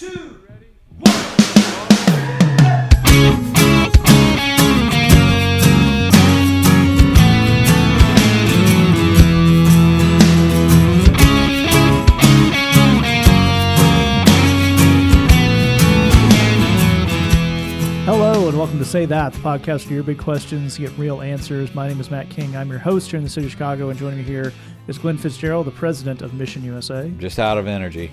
two, Hello and welcome to Say That, the podcast for your big questions, get real answers. My name is Matt King. I'm your host here in the city of Chicago, and joining me here is Glenn Fitzgerald, the president of Mission USA. Just out of energy.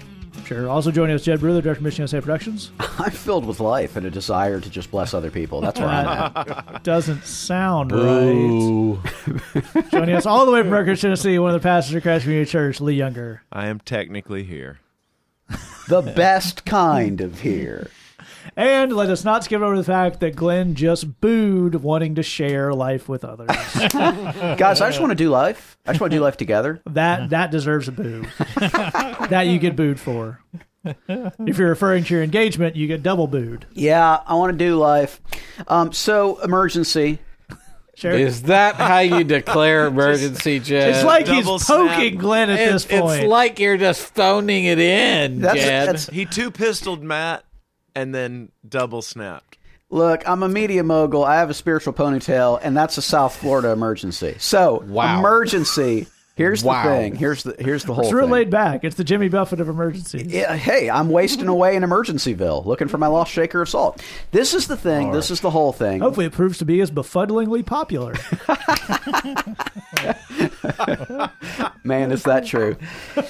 Sure. Also joining us, Jed Brewer, director of Mission USA Productions. I'm filled with life and a desire to just bless other people. That's where I'm at. Doesn't sound right. Joining us all the way from Rutgers, Tennessee, one of the pastors of Christ Community Church, Lee Younger. I am technically here. The best kind of here. And let us not skip over the fact that Glenn just booed wanting to share life with others. Guys, I just want to do life. I just want to do life together. That that deserves a boo. that you get booed for. If you're referring to your engagement, you get double booed. Yeah, I want to do life. Um, so, emergency. Sure. Is that how you declare emergency, Jed? it's like he's poking snap. Glenn at it's, this point. it's like you're just phoning it in, That's, Jed. that's He two pistoled Matt and then double snapped. look. I'm a media mogul. I have a spiritual ponytail, and that's a South Florida emergency. So, Wow. emergency. Here's Wow. the thing. Here's the here's the whole thing. it's real thing. laid back. It's the Jimmy Buffett of emergencies. Yeah, hey, I'm wasting away in Emergencyville, looking for my lost shaker of salt. This is the thing. This is the whole thing. Hopefully, it proves to be as befuddlingly popular. Man, is that true?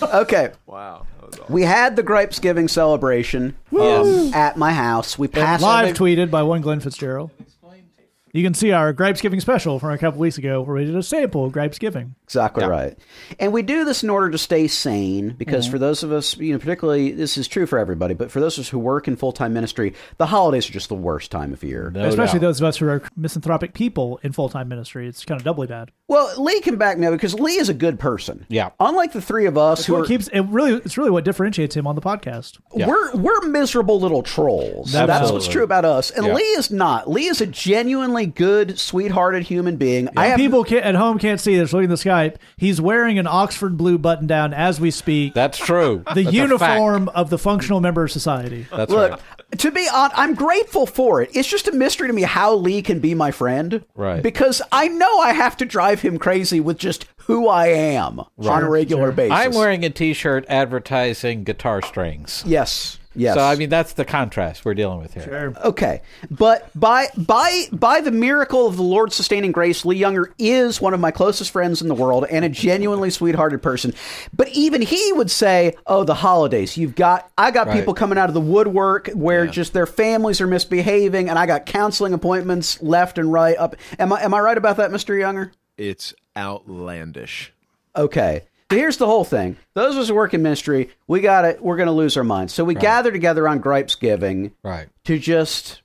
Okay, Wow. That was awesome. we had the Gripes Giving celebration um, at my house. We passed Live tweeted by one Glenn Fitzgerald. You can see our Gripes Giving special from a couple weeks ago where we did a sample of Gripes Giving. Exactly right. And we do this in order to stay sane because Mm-hmm. for those of us, you know, particularly this is true for everybody, but for those of us who work in full time ministry, the holidays are just the worst time of year. No Especially doubt. those of us who are misanthropic people in full time ministry. It's kind of doubly bad. Well, Lee can back me up because Lee is a good person. Yeah. Unlike the three of us who What are keeps it really it's really what differentiates him on the podcast. Yeah. we're we're miserable little trolls. That's what's true about us. And Yeah. Lee is not. Lee is a genuinely good, sweethearted human being. I have People can, at home can't see this. Looking at the Skype, he's wearing an Oxford blue button down as we speak. That's true. the That's uniform of the functional member of society. That's Look, right. to be honest, I'm grateful for it. It's just a mystery to me how Lee can be my friend. Right. Because I know I have to drive him crazy with just who I am on a regular basis. I'm wearing a T-shirt advertising guitar strings. Yes. Yes. So I mean, that's the contrast we're dealing with here. Sure. Okay, but by by by the miracle of the Lord's sustaining grace, Lee Younger is one of my closest friends in the world and a genuinely sweethearted person. But even he would say, "Oh, the holidays. You've got I got Right. people coming out of the woodwork where just their families are misbehaving, and I got counseling appointments left and right. Up. Am I am I right about that, Mister Younger? It's outlandish. Okay. So here's the whole thing. Those of us who work in ministry, we got it. We're going to lose our minds. So we gather together on Gripes Giving Right. to just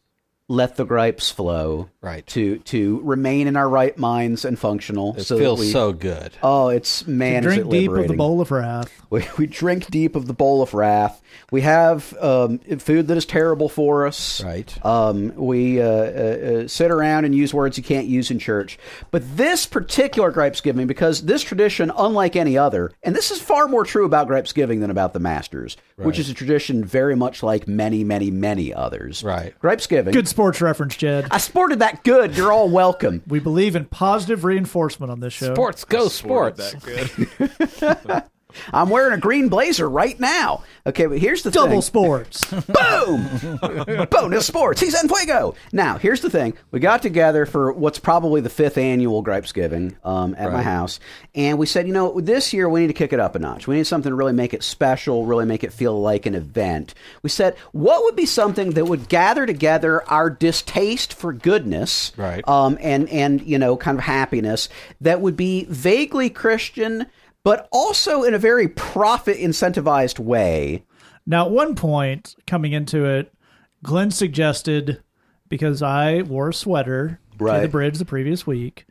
let the gripes flow. Right. To to remain in our right minds and functional. It so feels we, so good. Oh, it's man, is Drink it deep of the bowl of wrath. We, we drink deep of the bowl of wrath. We have um, food that is terrible for us. Right. Um, we uh, uh, uh, sit around and use words you can't use in church. But this particular gripes giving, because this tradition, unlike any other, and this is far more true about gripes giving than about the Masters, which is a tradition very much like many, many, many others. Right. Gripes giving. Good sports reference, Jed. I sported that good. You're all welcome. We believe in positive reinforcement on this show. Sports, go Sported sports. That good. I'm wearing a green blazer right now. Okay, but here's the Double thing. sports. Boom! Bonus sports. He's en fuego. Now, here's the thing. We got together for what's probably the fifth annual Gripes Giving um, at my Right. house, and we said, you know, this year we need to kick it up a notch. We need something to really make it special, really make it feel like an event. We said, what would be something that would gather together our distaste for goodness, Right. Um, and and you know, kind of happiness that would be vaguely Christian. But also in a very profit incentivized way. Now, at one point coming into it, Glenn suggested because I wore a sweater to the bridge the previous week.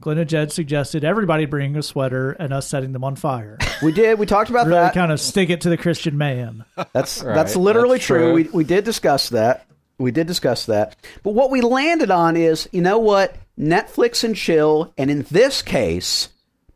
Glenn and Jed suggested everybody bring a sweater and us setting them on fire. We did. We talked about really that. kind of stick it to the Christian man. That's Right, that's literally that's true. true. We we did discuss that. We did discuss that. But what we landed on is, you know what? Netflix and chill, and in this case,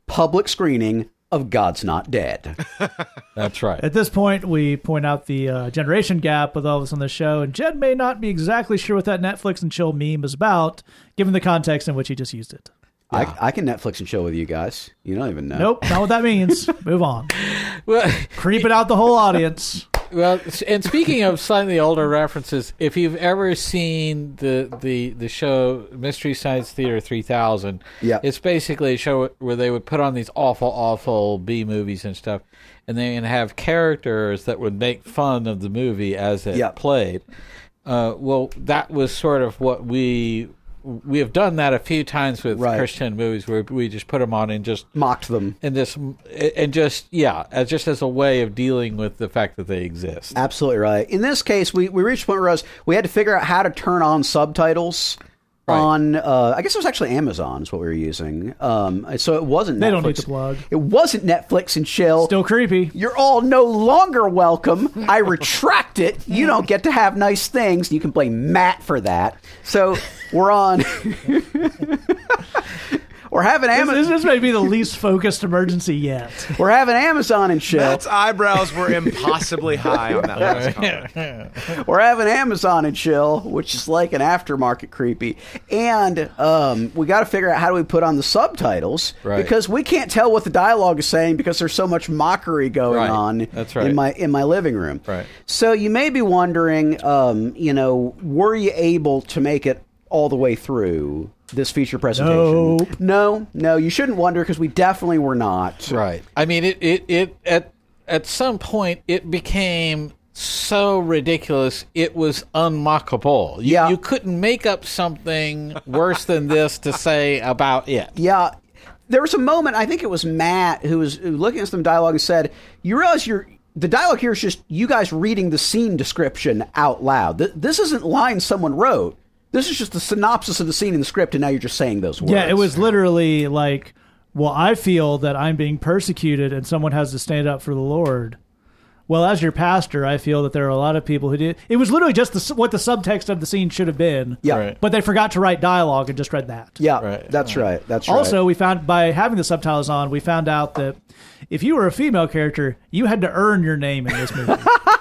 public screening of God's Not Dead. That's right. At this point, we point out the uh, generation gap with all of us on the show, and Jed may not be exactly sure what that Netflix and chill meme is about, given the context in which he just used it. I, I can Netflix and chill with you guys. You don't even know. Nope, not what that means. Move on. Well, Creeping out the whole audience. Well, and speaking of slightly older references, if you've ever seen the the the show Mystery Science Theater 3000, Yeah. it's basically a show where they would put on these awful, awful B movies and stuff, and they would have characters that would make fun of the movie as it Yeah. played. Uh, well, that was sort of what we we have done that a few times with Right. Christian movies where we just put them on and just Mocked them. and this and just yeah, as just as a way of dealing with the fact that they exist. Absolutely right. In this case, we, we reached a point where us, we had to figure out how to turn on subtitles Right. on. Uh, I guess it was actually Amazon is what we were using. Um, so it wasn't. They Netflix. don't need to plug. It wasn't Netflix and chill. Still creepy. You're all no longer welcome. I retract it. You don't get to have nice things. You can blame Matt for that. So we're on. we're having Amazon. this may be the least focused emergency yet. We're having Amazon and chill. Matt's eyebrows were impossibly high on that last comment. We're having Amazon and chill, which is like an aftermarket creepy, and um, we got to figure out how do we put on the subtitles Right. because we can't tell what the dialogue is saying because there's so much mockery going Right. on. That's right. in my in my living room. Right. So you may be wondering, um, you know, were you able to make it all the way through this feature presentation? Nope. No, no, you shouldn't wonder because we definitely were not. Right. I mean, it, it, it at at some point it became so ridiculous it was unmockable. You, Yeah. you couldn't make up something worse than this to say about it. Yeah. There was a moment, I think it was Matt who was looking at some dialogue and said, You realize you're. The dialogue here is just you guys reading the scene description out loud. This isn't lines someone wrote. This is just the synopsis of the scene in the script, and now you're just saying those words. Yeah, it was literally like, well, I feel that I'm being persecuted and someone has to stand up for the Lord. Well, as your pastor, I feel that there are a lot of people who did. It was literally just the, what the subtext of the scene should have been. Yeah. Right. But they forgot to write dialogue and just read that. Yeah, Right, that's right. That's right. Also, we found by having the subtitles on, we found out that if you were a female character, you had to earn your name in this movie.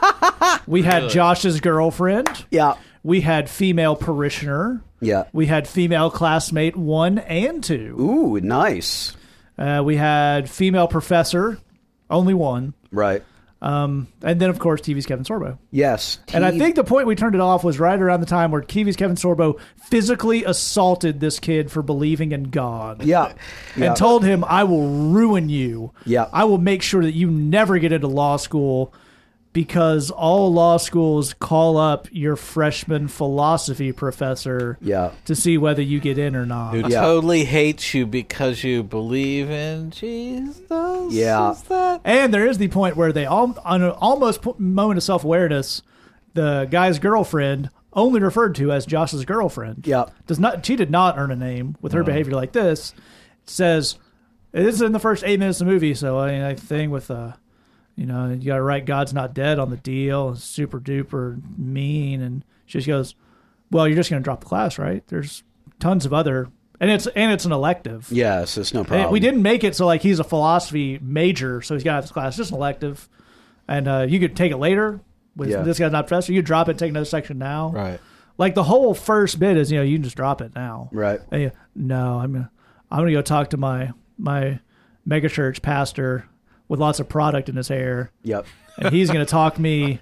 we had Josh's girlfriend. yeah, We had female parishioner. yeah. We had female classmate one and two. Ooh, nice. Uh, we had female professor, only one. Right. Um, and then, of course, TV's Kevin Sorbo. Yes. And I think the point we turned it off was right around the time where TV's Kevin Sorbo physically assaulted this kid for believing in God. Yeah. yeah. and told him, I will ruin you. Yeah. I will make sure that you never get into law school because all law schools call up your freshman philosophy professor Yeah. to see whether you get in or not. Who Yeah. totally hates you because you believe in Jesus? Yeah. Is that? And there is the point where they all, on an almost moment of self awareness, the guy's girlfriend, only referred to as Josh's girlfriend, Yeah. does not. She did not earn a name with her behavior like this. Says this is in the first eight minutes of the movie, so I mean, I thing with uh, you know, you got to write God's not dead on the deal, super duper mean, and she just goes, "Well, you're just going to drop the class, right? There's tons of other, and it's and it's an elective. Yes, it's no And problem. we didn't make it so like he's a philosophy major, so he's got this class, just an elective, and uh, you could take it later. With Yeah. this guy's not professor, you drop it, and take another section now. Right. Like the whole first bit is, you know, you can just drop it now. Right. And you, no, I'm gonna, I'm gonna go talk to my my megachurch pastor with lots of product in his hair, Yep. and he's gonna talk me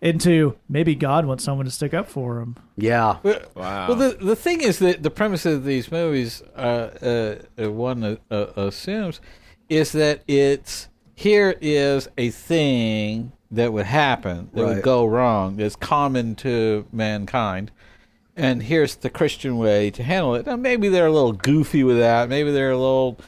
into maybe God wants someone to stick up for him. Yeah. Wow. Well, the the thing is that the premise of these movies, uh, uh, uh, one uh, uh, assumes, is that it's here is a thing that would happen that Right. would go wrong that's common to mankind, and here's the Christian way to handle it. Now, maybe they're a little goofy with that. Maybe they're a little,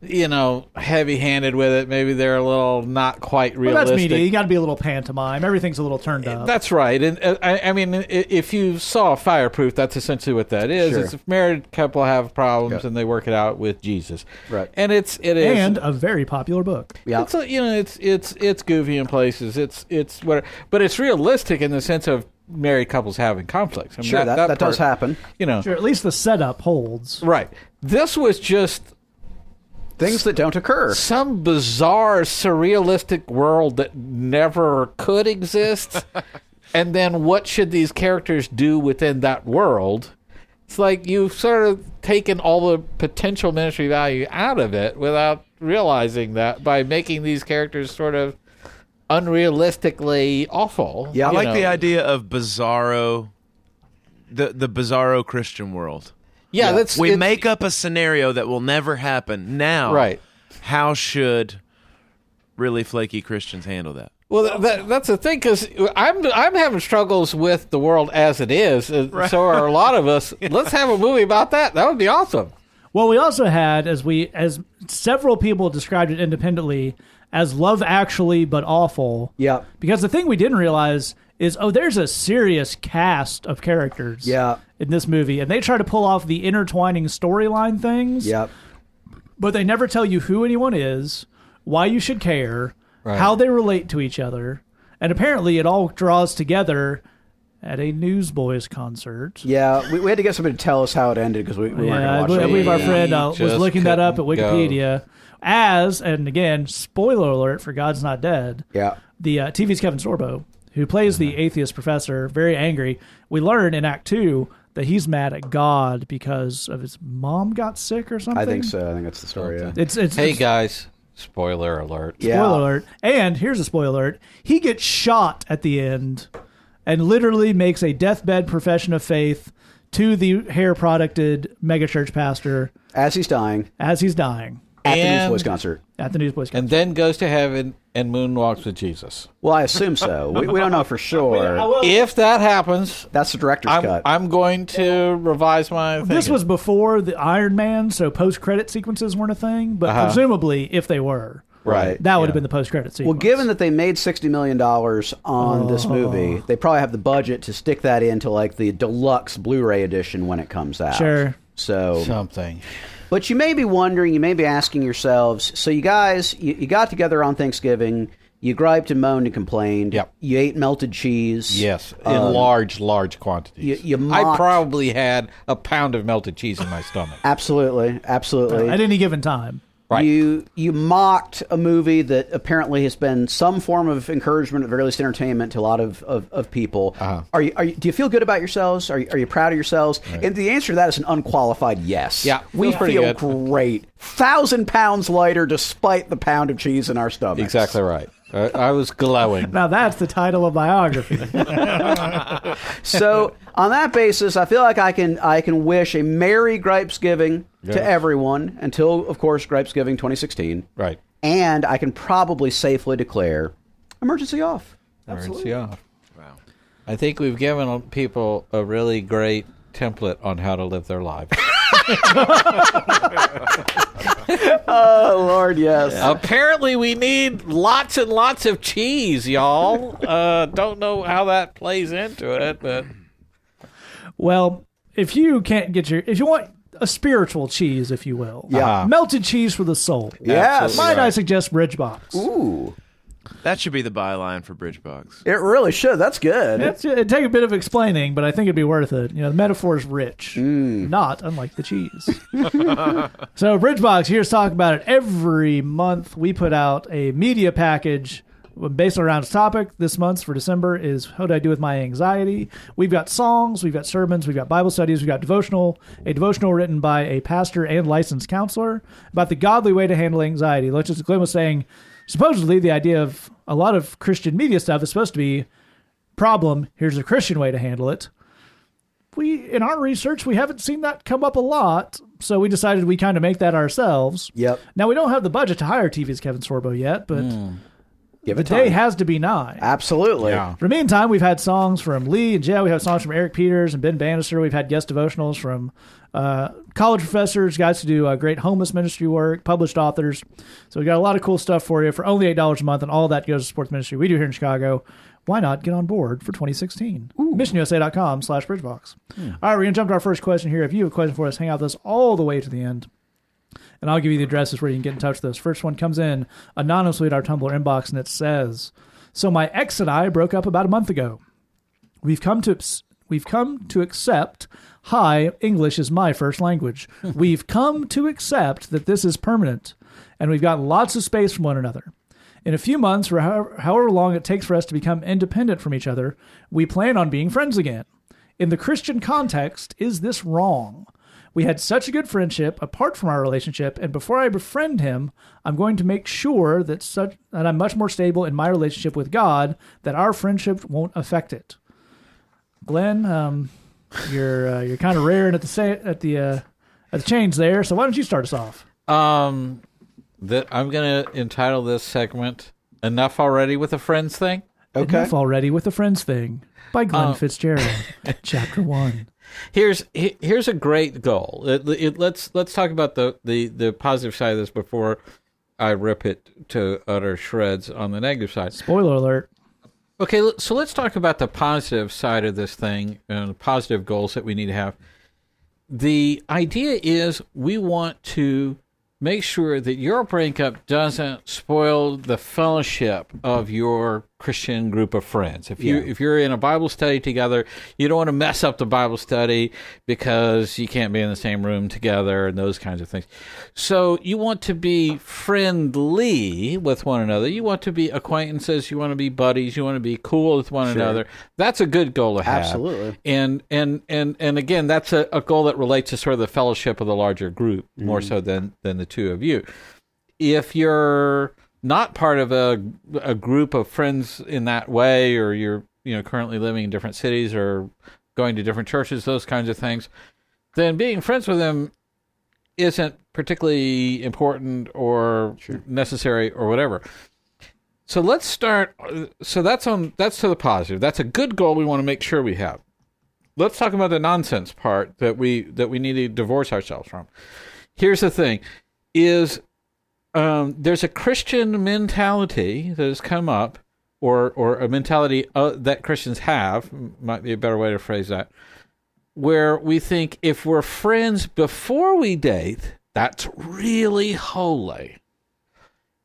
you know, heavy-handed with it. Maybe they're a little not quite Well, that's realistic. media. You got to be a little pantomime. Everything's a little turned up. That's right, and uh, I, I mean, if you saw Fireproof, that's essentially what that is. Sure. It's a married couple have problems Yeah. and they work it out with Jesus, Right. And it's it is and a very popular book. Yeah. it's a, you know it's it's it's goofy in places. It's it's what, but it's realistic in the sense of married couples having conflicts. I mean, Sure, that, that, does part- happen. You know, Sure, at least the setup holds. Right. This was just Things that don't occur. some bizarre surrealistic world that never could exist and then what should these characters do within that world it's like you've sort of taken all the potential ministry value out of it without realizing that by making these characters sort of unrealistically awful Yeah. I like know. the idea of bizarro, the the bizarro Christian world. yeah, that's we it's- make up a scenario that will never happen. Now, Right. How should really flaky Christians handle that? Well, that, that's the thing because I'm I'm having struggles with the world as it is. uh, So are a lot of us. Let's have a movie about that. That would be awesome. Well, we also had, as we as several people described it independently, as Love Actually but awful. Yeah. Because the thing we didn't realize is, oh, there's a serious cast of characters. Yeah. In this movie, and they try to pull off the intertwining storyline things. Yep. But they never tell you who anyone is, why you should care, Right. how they relate to each other, and apparently it all draws together at a Newsboys concert. Yeah, we, we had to get somebody to tell us how it ended because we, we weren't Yeah, I going to watch believe, I believe our friend uh, was looking that up at couldn't go. Wikipedia. As and again, spoiler alert for God's Not Dead. Yeah. The uh, TV's Kevin Sorbo, who plays the atheist professor, very angry. We learn in Act Two that he's mad at God because of his mom got sick or something. I think so. I think that's the story. Yeah. It's it's Hey it's- guys, spoiler alert. Yeah. Spoiler alert. And here's a spoiler alert. He gets shot at the end and literally makes a deathbed profession of faith to the hair producted megachurch pastor As he's dying as he's dying at the Newsboys concert. at the Newsboys. Concert. And then goes to heaven and moonwalks with Jesus. Well, I assume so. we, we don't know for sure. If that happens, That's the director's I'm, cut. I'm going to revise my. This was before the Iron Man, so post credit sequences weren't a thing. But Uh-huh. presumably, if they were, right. that would Yeah. have been the post credit sequence. Well, given that they made sixty million dollars on this movie, they probably have the budget to stick that into like the deluxe Blu-ray edition when it comes out. Sure. So, something. But you may be wondering, you may be asking yourselves. So, you guys, you, you got together on Thanksgiving. You griped and moaned and complained. Yep. You ate melted cheese. Yes, in Um, large, large quantities. you- you I probably had a pound of melted cheese in my stomach. Absolutely, absolutely. at any given time. Right. You you mocked a movie that apparently has been some form of encouragement, at very least entertainment, to a lot of of, of people. Uh-huh. Are you are you, do you feel good about yourselves? Are you, are you proud of yourselves? And the answer to that is an unqualified yes. Yeah, we feel good. great, thousand pounds lighter, despite the pound of cheese in our stomachs. Exactly right. I, I was glowing. Now that's the title of biography. So on that basis, I feel like I can I can wish a merry Gripes Giving to everyone until, of course, Gripes Giving 2016. Right. And I can probably safely declare emergency off. Emergency off. Wow. I think we've given people a really great template on how to live their lives. Oh Lord, yes. Apparently, we need lots and lots of cheese, y'all. Uh, don't know how that plays into it, but well, if you can't get your, if you want a spiritual cheese, if you will, Yeah. melted cheese for the soul. Yes. Absolutely Might I right. suggest Bridgebox? Ooh, That should be the byline for Bridgebox. it really should. That's good. It's, it'd take a bit of explaining, but I think it'd be worth it. You know, the metaphor is rich, mm. not unlike the cheese. so, Bridgebox, here's talk about it. Every month, we put out a media package based around a topic. This month's for December is How Do I Do with My Anxiety? We've got songs, we've got sermons, we've got Bible studies, we've got devotional, a devotional written by a pastor and licensed counselor about the godly way to handle anxiety. Like just Glenn was saying, supposedly the idea of a lot of Christian media stuff is supposed to be problem here's a christian way to handle it we in our research we haven't seen that come up a lot so we decided we kind of make that ourselves Yep. now we don't have the budget to hire tv's kevin sorbo yet but hmm. Give the it day time. has to be nigh Absolutely. Yeah. for the meantime, we've had songs from Lee and Joe. We have songs from Eric Peters and Ben Bannister. We've had guest devotionals from uh, college professors, guys who do uh, great homeless ministry work, published authors. So we got a lot of cool stuff for you for only eight dollars a month, and all that goes to support the ministry we do here in Chicago. Why not get on board for 2016? MissionUSA.com slash Bridgebox. All right, we're going to jump to our first question here. If you have a question for us, hang out with us all the way to the end and I'll give you the addresses where you can get in touch with us. First one comes in anonymously at our Tumblr inbox, and it says, "So my ex and I broke up about a month ago. We've come to we've come to accept. Hi, English is my first language. we've come to accept that this is permanent. and we've gotten lots of space from one another. In a few months, or however, however long it takes for us to become independent from each other, we plan on being friends again. In the Christian context, is this wrong? We had such a good friendship apart from our relationship, and before I befriend him, I'm going to make sure that such that I'm much more stable in my relationship with God, that our friendship won't affect it. Glenn, um, you're uh, you're kind of raring at the sa- at the uh, at the change there. So why don't you start us off? Um, that I'm gonna entitle this segment "Enough Already with the Friends Thing." Okay. Enough already with the friends thing by Glenn Uh, Fitzgerald, chapter one. Here's he- here's a great goal. It, it, let's let's talk about the, the the positive side of this before I rip it to utter shreds on the negative side. Spoiler alert. Okay, so let's talk about the positive side of this thing and the positive goals that we need to have. The idea is we want to make sure that your breakup doesn't spoil the fellowship of your Christian group of friends. If you Yeah. if you're in a Bible study together, you don't want to mess up the Bible study because you can't be in the same room together and those kinds of things. So you want to be friendly with one another. You want to be acquaintances. You want to be buddies. You want to be cool with one another. That's a good goal to have. Absolutely. And and and and again, that's a, a goal that relates to sort of the fellowship of the larger group mm-hmm. more so than than the two of you. If you're not part of a a group of friends in that way, or you're you know currently living in different cities or going to different churches, those kinds of things, then being friends with them isn't particularly important or necessary or whatever. So let's start. So that's on. That's to the positive. That's a good goal. We want to make sure we have. Let's talk about the nonsense part that we that we need to divorce ourselves from. Here's the thing: is um, there's a Christian mentality that has come up, or or a mentality uh, that Christians have might be a better way to phrase that, where we think if we're friends before we date, that's really holy.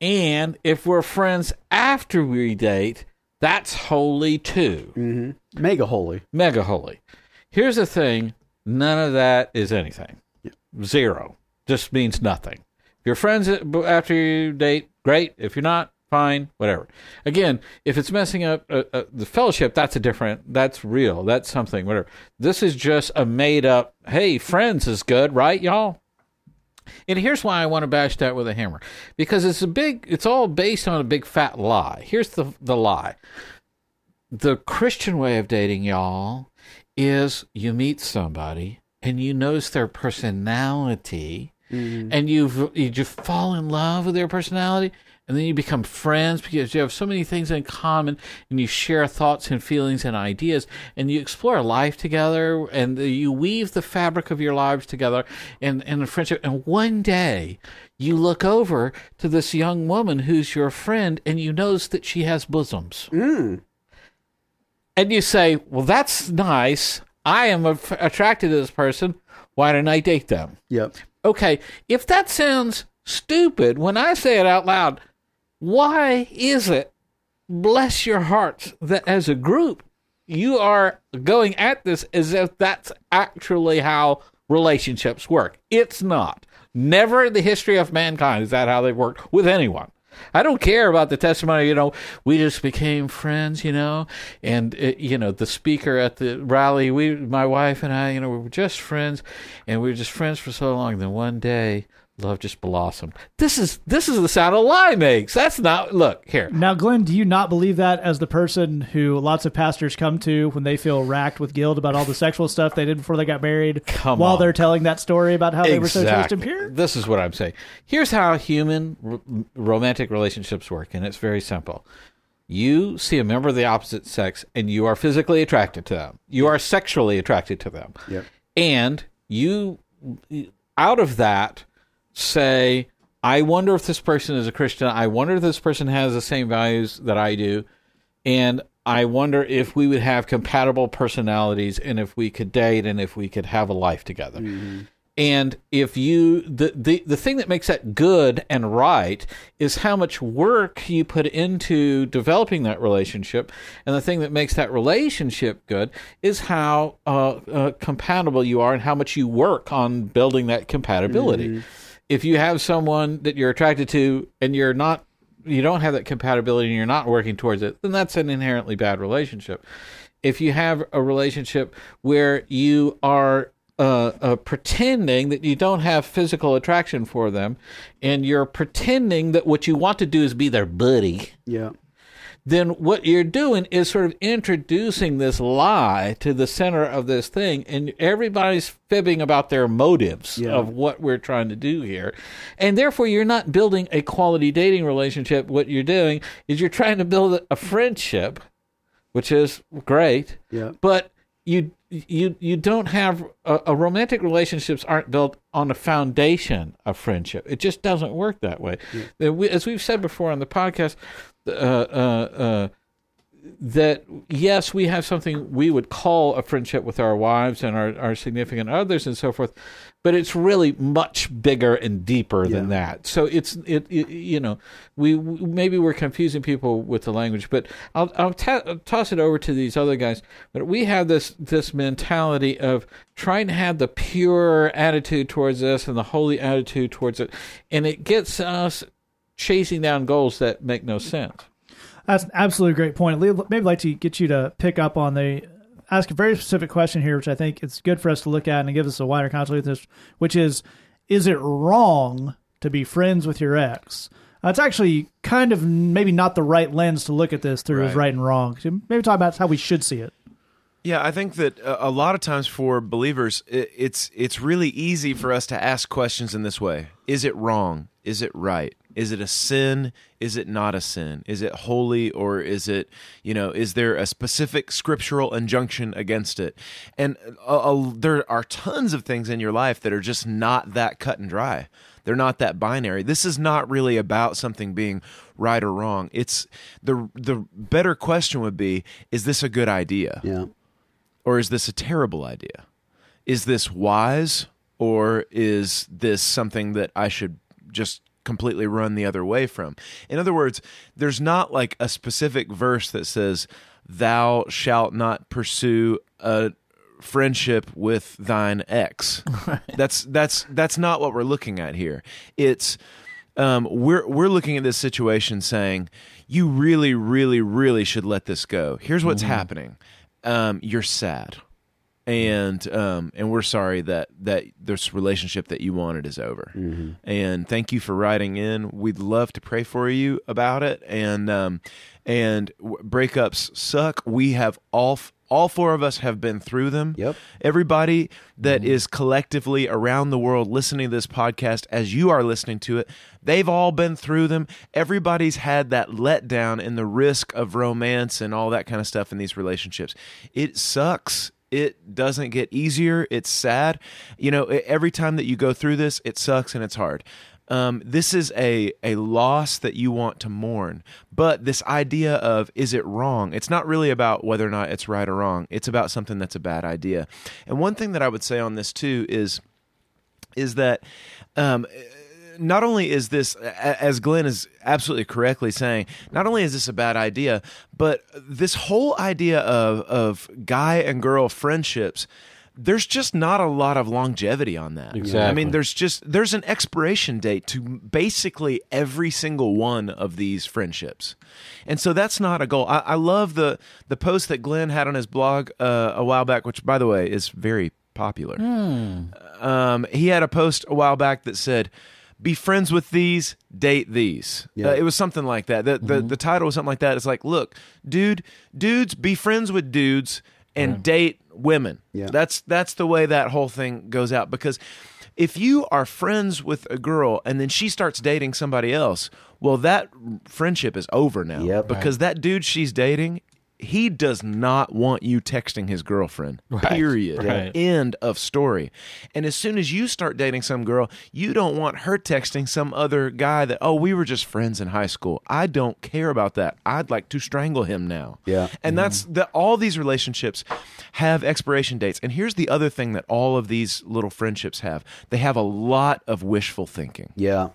And if we're friends after we date, that's holy too. Mm-hmm. Mega holy. Mega holy. Here's the thing none of that is anything. Zero. Just means nothing. If you're friends after you date, great. If you're not, fine, whatever. Again, if it's messing up uh, uh, the fellowship, that's a different, that's real, that's something, whatever. This is just a made up, hey, friends is good, right, y'all? And here's why I want to bash that with a hammer. Because it's a big, it's all based on a big fat lie. Here's the, the lie the Christian way of dating, y'all, is you meet somebody and you notice their personality Mm-hmm. and you've, you just fall in love with their personality and then you become friends because you have so many things in common and you share thoughts and feelings and ideas and you explore life together and you weave the fabric of your lives together in, in a friendship. And one day you look over to this young woman who's your friend and you notice that she has bosoms. Mm. And you say well that's nice. I am attracted to this person. Why didn't i date them? Yep. Okay, if that sounds stupid when I say it out loud, why is it, bless your hearts, that as a group you are going at this as if that's actually how relationships work? It's not. Never in the history of mankind is that how they worked with anyone. I don't care about the testimony, you know, we just became friends, you know, and, uh, you know, the speaker at the rally, we, my wife and I, you know, we were just friends. And we were just friends for so long. Then one day, love just blossomed. This is, this is the sound a lie makes. That's not, look, here. Now, Glenn, do you not believe that as the person who lots of pastors come to when they feel racked with guilt about all the sexual stuff they did before they got married, Come while on. they're telling that story about how they were so chaste and pure? This is what I'm saying. Here's how human r- romantic relationships work, and it's very simple. You see a member of the opposite sex, and you are physically attracted to them. You are sexually attracted to them. Yep. And you, out of that, say, I wonder if this person is a Christian. I wonder if this person has the same values that I do. And I wonder if we would have compatible personalities and if we could date and if we could have a life together. And if you the, the the thing that makes that good and right is how much work you put into developing that relationship, and the thing that makes that relationship good is how uh, uh, compatible you are and how much you work on building that compatibility. If you have someone that you're attracted to and you're not you don't have that compatibility and you're not working towards it, then that's an inherently bad relationship. If you have a relationship where you are uh, uh, pretending that you don't have physical attraction for them, and you're pretending that what you want to do is be their buddy, Yeah. Then what you're doing is sort of introducing this lie to the center of this thing, and everybody's fibbing about their motives Yeah. of what we're trying to do here. And therefore, you're not building a quality dating relationship. What you're doing is you're trying to build a friendship, which is great, Yeah. but you you you don't have a, a romantic relationships aren't built on a foundation of friendship. It just doesn't work that way. Uh, we- As we've said before on the podcast, uh, uh, uh, that yes, we have something we would call a friendship with our wives and our, our significant others and so forth, but it's really much bigger and deeper than that. So it's it, it you know we maybe we're confusing people with the language, but I'll I'll ta- toss it over to these other guys. But we have this this mentality of trying to have the pure attitude towards this and the holy attitude towards it, and it gets us chasing down goals that make no sense. That's an absolutely great point. Maybe I'd like to get you to pick up on the ask a very specific question here, which I think it's good for us to look at and give us a wider context with this, which is, is it wrong to be friends with your ex? Uh, it's actually kind of maybe not the right lens to look at this through as Right. right and wrong. So maybe talk about how we should see it. Yeah, I think that uh, a lot of times for believers, it's it's really easy for us to ask questions in this way: Is it wrong? Is it right? Is it a sin? Is it not a sin? Is it holy or is it, you know, is there a specific scriptural injunction against it? And a, a, there are tons of things in your life that are just not that cut and dry. They're not that binary. This is not really about something being right or wrong. It's the the better question would be: Is this a good idea? Yeah. or is this a terrible idea? Is this wise or is this something that I should just completely run the other way from? In other words, there's not like a specific verse that says, Thou shalt not pursue a friendship with thine ex. That's that's that's not what we're looking at here. It's um, we're we're looking at this situation saying you really, really, really should let this go. Here's what's happening. Um, you're sad, and um, and we're sorry that that this relationship that you wanted is over. And thank you for writing in. We'd love to pray for you about it. And um, and w- breakups suck. We have all. F- all four of us have been through them. Yep. Everybody that is collectively around the world listening to this podcast as you are listening to it, they've all been through them. Everybody's had that letdown and the risk of romance and all that kind of stuff in these relationships. It sucks. It doesn't get easier. It's sad. You know, every time that you go through this, it sucks and it's hard. Um, this is a a loss that you want to mourn, but this idea of is it wrong? It's not really about whether or not it's right or wrong. It's about something that's a bad idea. And one thing that I would say on this too is is that um, not only is this, as Glenn is absolutely correctly saying, not only is this a bad idea, but this whole idea of of guy and girl friendships. There's just not a lot of longevity on that. Exactly. I mean, there's just there's an expiration date to basically every single one of these friendships, and so that's not a goal. I, I love the the post that Glenn had on his blog uh, a while back, which by the way is very popular um, he had a post a while back that said, "Be friends with these, date these." Yeah. Uh, it was something like that. The, the the title was something like that. It's like, look, dude, dudes, be friends with dudes and date women. Yeah. That's that's the way that whole thing goes out because. If you are friends with a girl and then she starts dating somebody else, well, that friendship is over now. Yep. Because that dude she's dating, he does not want you texting his girlfriend. Period. Right. End of story. And as soon as you start dating some girl, you don't want her texting some other guy that, oh, we were just friends in high school. I don't care about that. I'd like to strangle him now. Yeah. And that's mm-hmm. that all these relationships have expiration dates. And here's the other thing that all of these little friendships have. They have a lot of wishful thinking. Yeah.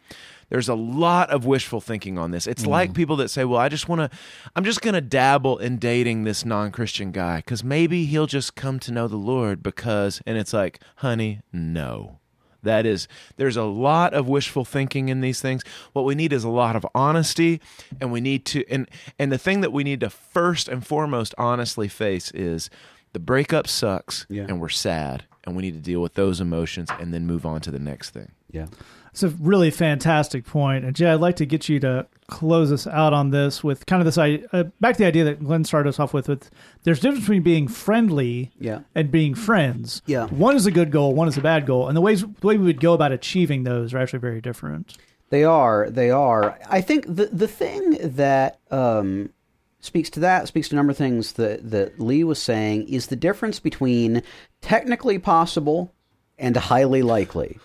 There's a lot of wishful thinking on this. It's mm-hmm. like people that say, "Well, I just want to I'm just going to dabble in dating this non-Christian guy cuz maybe he'll just come to know the Lord because" and it's like, "Honey, no. That is, there's a lot of wishful thinking in these things. What we need is a lot of honesty, and we need to, and and the thing that we need to first and foremost honestly face is the breakup sucks, Yeah. and we're sad, and we need to deal with those emotions, and then move on to the next thing. Yeah. It's a really fantastic point. And Jay, I'd like to get you to close us out on this with kind of this idea, uh, back to the idea that Glenn started us off with, with there's a difference between being friendly Yeah. and being friends. Yeah. One is a good goal, one is a bad goal. And the ways the way we would go about achieving those are actually very different. They are. They are. I think the the thing that um, speaks to that speaks to a number of things that that Lee was saying is the difference between technically possible and highly likely.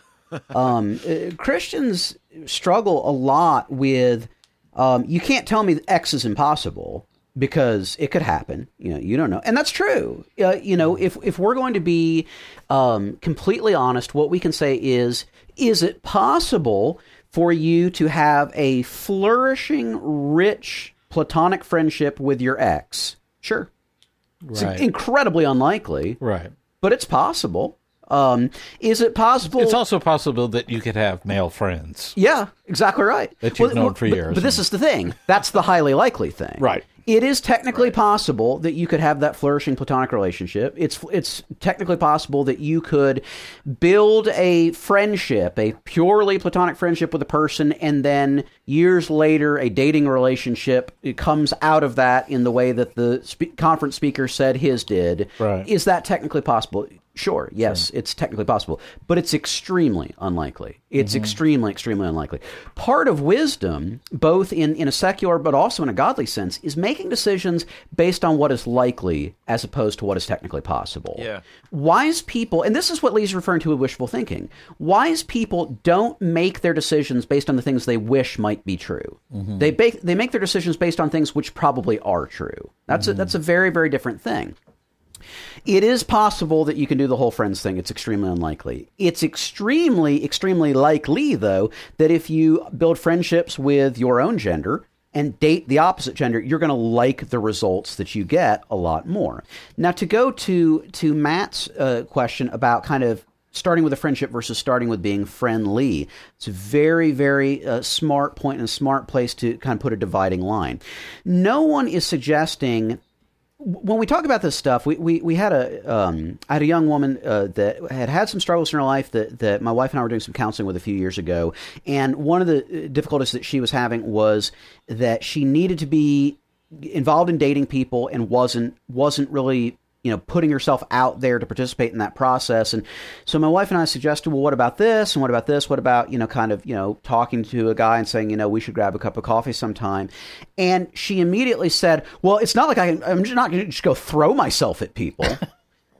Um, uh, Christians struggle a lot with. Um, you can't tell me that X is impossible because it could happen. You know, you don't know, and that's true. Uh, you know, if if we're going to be um, completely honest, what we can say is: Is it possible for you to have a flourishing, rich platonic friendship with your ex? Sure, it's incredibly unlikely, Right. but it's possible. Um, is it possible? It's also possible that you could have male friends. Yeah, exactly right. That you've known for but- years. But this is the thing. That's the highly likely thing. Right. It is technically possible that you could have that flourishing platonic relationship. It's it's technically possible that you could build a friendship, a purely platonic friendship with a person, and then years later, a dating relationship comes out of that in the way that the spe- conference speaker said his did. Right. Is that technically possible? Sure, yes, it's technically possible, but it's extremely unlikely. It's mm-hmm. extremely, extremely unlikely. Part of wisdom, both in, in a secular but also in a godly sense, is making decisions based on what is likely as opposed to what is technically possible. Yeah. Wise people, and this is what Lee's referring to with wishful thinking, wise people don't make their decisions based on the things they wish might be true. Mm-hmm. They, bake, they make their decisions based on things which probably are true. That's, a, mm-hmm. that's a very, very different thing. It is possible that you can do the whole friends thing. It's extremely unlikely. It's extremely, extremely likely, though, that if you build friendships with your own gender and date the opposite gender, you're going to like the results that you get a lot more. Now, to go to to Matt's uh, question about kind of starting with a friendship versus starting with being friendly. It's a very, very uh, smart point and a smart place to kind of put a dividing line. No one is suggesting when we talk about this stuff, we, we, we had a um, I had a young woman uh, that had had some struggles in her life that, that my wife and I were doing some counseling with a few years ago, and one of the uh, difficulties that she was having was that she needed to be involved in dating people and wasn't wasn't really you know putting herself out there to participate in that process. And so my wife and I suggested well what about this? And what about this? What about you know kind of you know talking to a guy and saying you know we should grab a cup of coffee sometime? And she immediately said well it's not like I, I'm just not going to just go throw myself at people.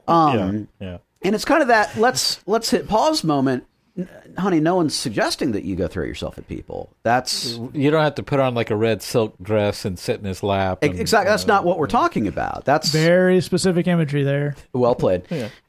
Um Yeah. and it's kind of that let's let's hit pause moment honey no one's suggesting that you go throw yourself at people that's You don't have to put on like a red silk dress and sit in his lap. and, exactly that's uh, not what we're talking about that's Very specific imagery there. Well played.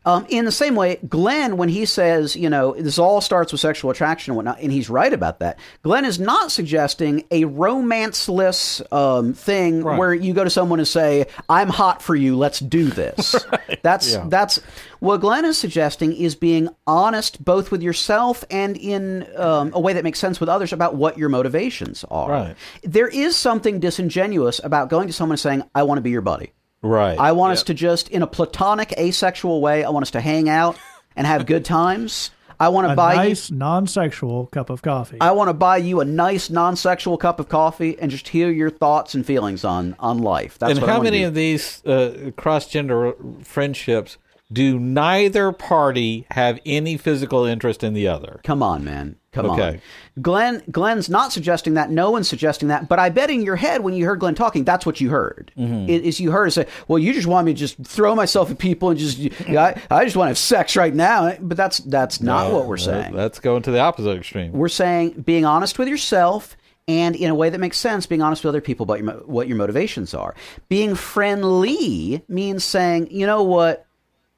Um, in the same way, Glenn, when he says, you know, this all starts with sexual attraction and whatnot, and he's right about that, Glenn is not suggesting a romanceless um, thing Right. where you go to someone and say, I'm hot for you, let's do this. That's, Yeah. that's what Glenn is suggesting is being honest both with yourself and in um, a way that makes sense with others about what your motivations are. Right. There is something disingenuous about going to someone and saying, I want to be your buddy. Right. I want us to just, in a platonic, asexual way, I want us to hang out and have good times. I want to buy A buy nice non-sexual cup of coffee. I want to buy you a nice non-sexual cup of coffee and just hear your thoughts and feelings on on life. That's and what how wanna many do. of these uh, cross-gender friendships do neither party have any physical interest in the other? Come on, man. Come Okay. on. Glenn Glenn's not suggesting that. No one's suggesting that. But I bet in your head when you heard Glenn talking, that's what you heard. Mm-hmm. Is you heard say, "Well, you just want me to just throw myself at people and just, I, I just want to have sex right now." But that's that's not No, what we're saying. That's going to the opposite extreme. We're saying being honest with yourself and in a way that makes sense, being honest with other people about your, what your motivations are. Being friendly means saying, you know what,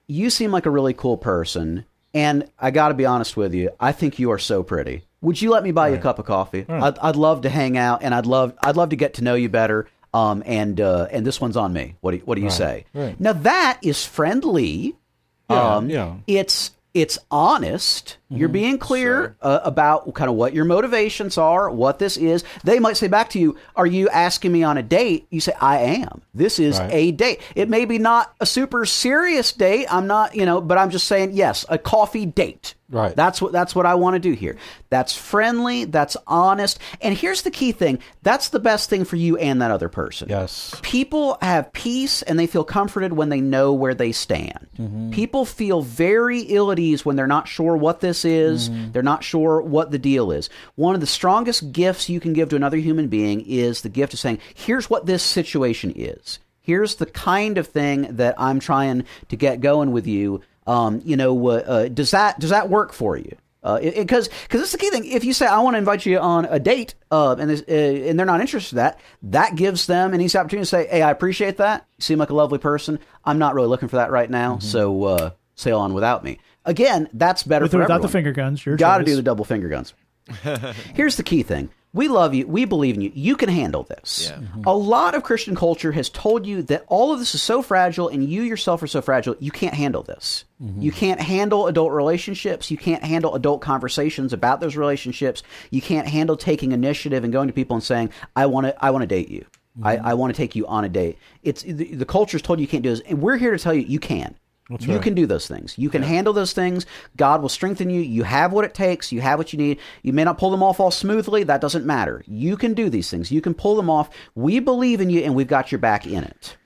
you seem like a really cool person, and I got to be honest with you, I think you are so pretty. Would you let me buy you a cup of coffee? I'd, I'd love to hang out, and I'd love I'd love to get to know you better. Um, and uh, and this one's on me. What do you, what do you say? right. Now that is friendly. Yeah, um, yeah. It's It's honest. You're being clear uh, about kind of what your motivations are, what this is. They might say back to you, Are you asking me on a date? You say, I am. This is Right. a date. It may be not a super serious date. I'm not, you know, but I'm just saying, yes, a coffee date. Right. That's what that's what I want to do here. That's friendly, that's honest. And here's the key thing. That's the best thing for you and that other person. Yes. People have peace and they feel comforted when they know where they stand. Mm-hmm. People feel very ill at ease when they're not sure what this is, mm-hmm. they're not sure what the deal is. One of the strongest gifts you can give to another human being is the gift of saying, here's what this situation is. Here's the kind of thing that I'm trying to get going with you. Um, you know, uh, uh, does that does that work for you? Because because it's the key thing. If you say I want to invite you on a date, uh, and this, uh, and they're not interested in that, that gives them an easy opportunity to say, "Hey, I appreciate that. You seem like a lovely person. I'm not really looking for that right now. So uh, sail on without me." Again, that's better With for without everyone. the finger guns, your Got to do the double finger guns. Here's the key thing. We love you. We believe in you. You can handle this. Yeah. Mm-hmm. A lot of Christian culture has told you that all of this is so fragile and you yourself are so fragile, you can't handle this. Mm-hmm. You can't handle adult relationships. You can't handle adult conversations about those relationships. You can't handle taking initiative and going to people and saying, I want to, I want to date you. I, mm-hmm. I want to take you on a date. It's the, the culture's told you you can't do this. And we're here to tell you you can. You right. can do those things. You can handle those things. God will strengthen you. You have what it takes. You have what you need. You may not pull them off all smoothly. That doesn't matter. You can do these things. You can pull them off. We believe in you, and we've got your back in it.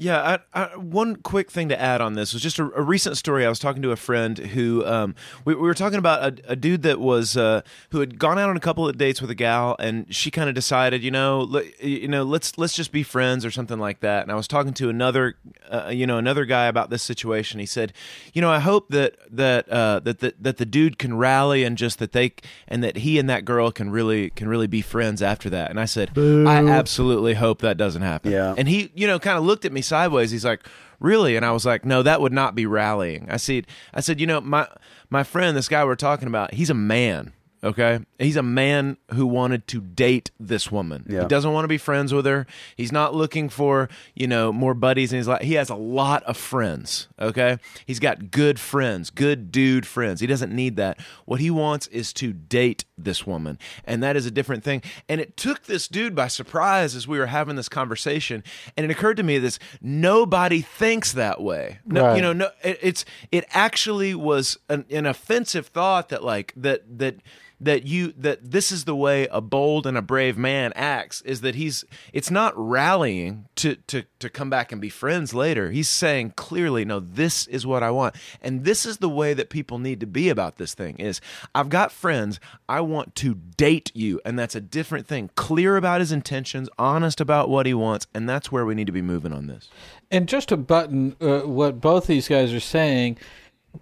Yeah, I, I, one quick thing to add on this was just a, a recent story. I was talking to a friend who um, we, we were talking about a, a dude that was uh, who had gone out on a couple of dates with a gal, and she kind of decided, you know, you know, let's let's just be friends or something like that. And I was talking to another, uh, you know, another guy about this situation. He said, you know, I hope that that uh, that the, that the dude can rally and just that they and that he and that girl can really can really be friends after that. And I said, I absolutely hope that doesn't happen. Yeah. And he, you know, kind of looked at me sideways. He's like, "Really?" And I was like, "No, that would not be rallying." I said, "I said, you know, my my friend, this guy we're talking about, he's a man." Okay, he's a man who wanted to date this woman. Yeah. He doesn't want to be friends with her. He's not looking for you know more buddies, and he's like he has a lot of friends. Okay, he's got good friends, good dude friends. He doesn't need that. What he wants is to date this woman, and that is a different thing. And it took this dude by surprise as we were having this conversation, and it occurred to me this: nobody thinks that way. No, Right. you know, no, it, it's it actually was an, an offensive thought that like that that that you that this is the way a bold and a brave man acts is that he's it's not rallying to to to come back and be friends later. He's saying clearly no this is what i want. And this is the way that people need to be about this thing is i've got friends i want to date you. And that's a different thing. Clear about his intentions honest about what he wants and that's where we need to be moving on this. And just to button uh, what both these guys are saying,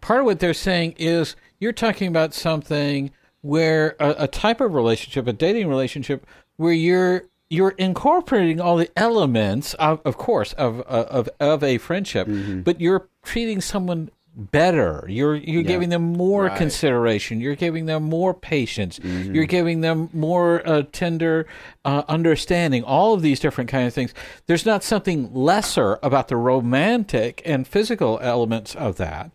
part of what they're saying is you're talking about something where a, a type of relationship, a dating relationship, where you're you're incorporating all the elements of, of course, of of of a friendship, but you're treating someone better. You're you're giving them more Right. consideration. You're giving them more patience. You're giving them more uh, tender uh, understanding. All of these different kind of things. There's not something lesser about the romantic and physical elements of that.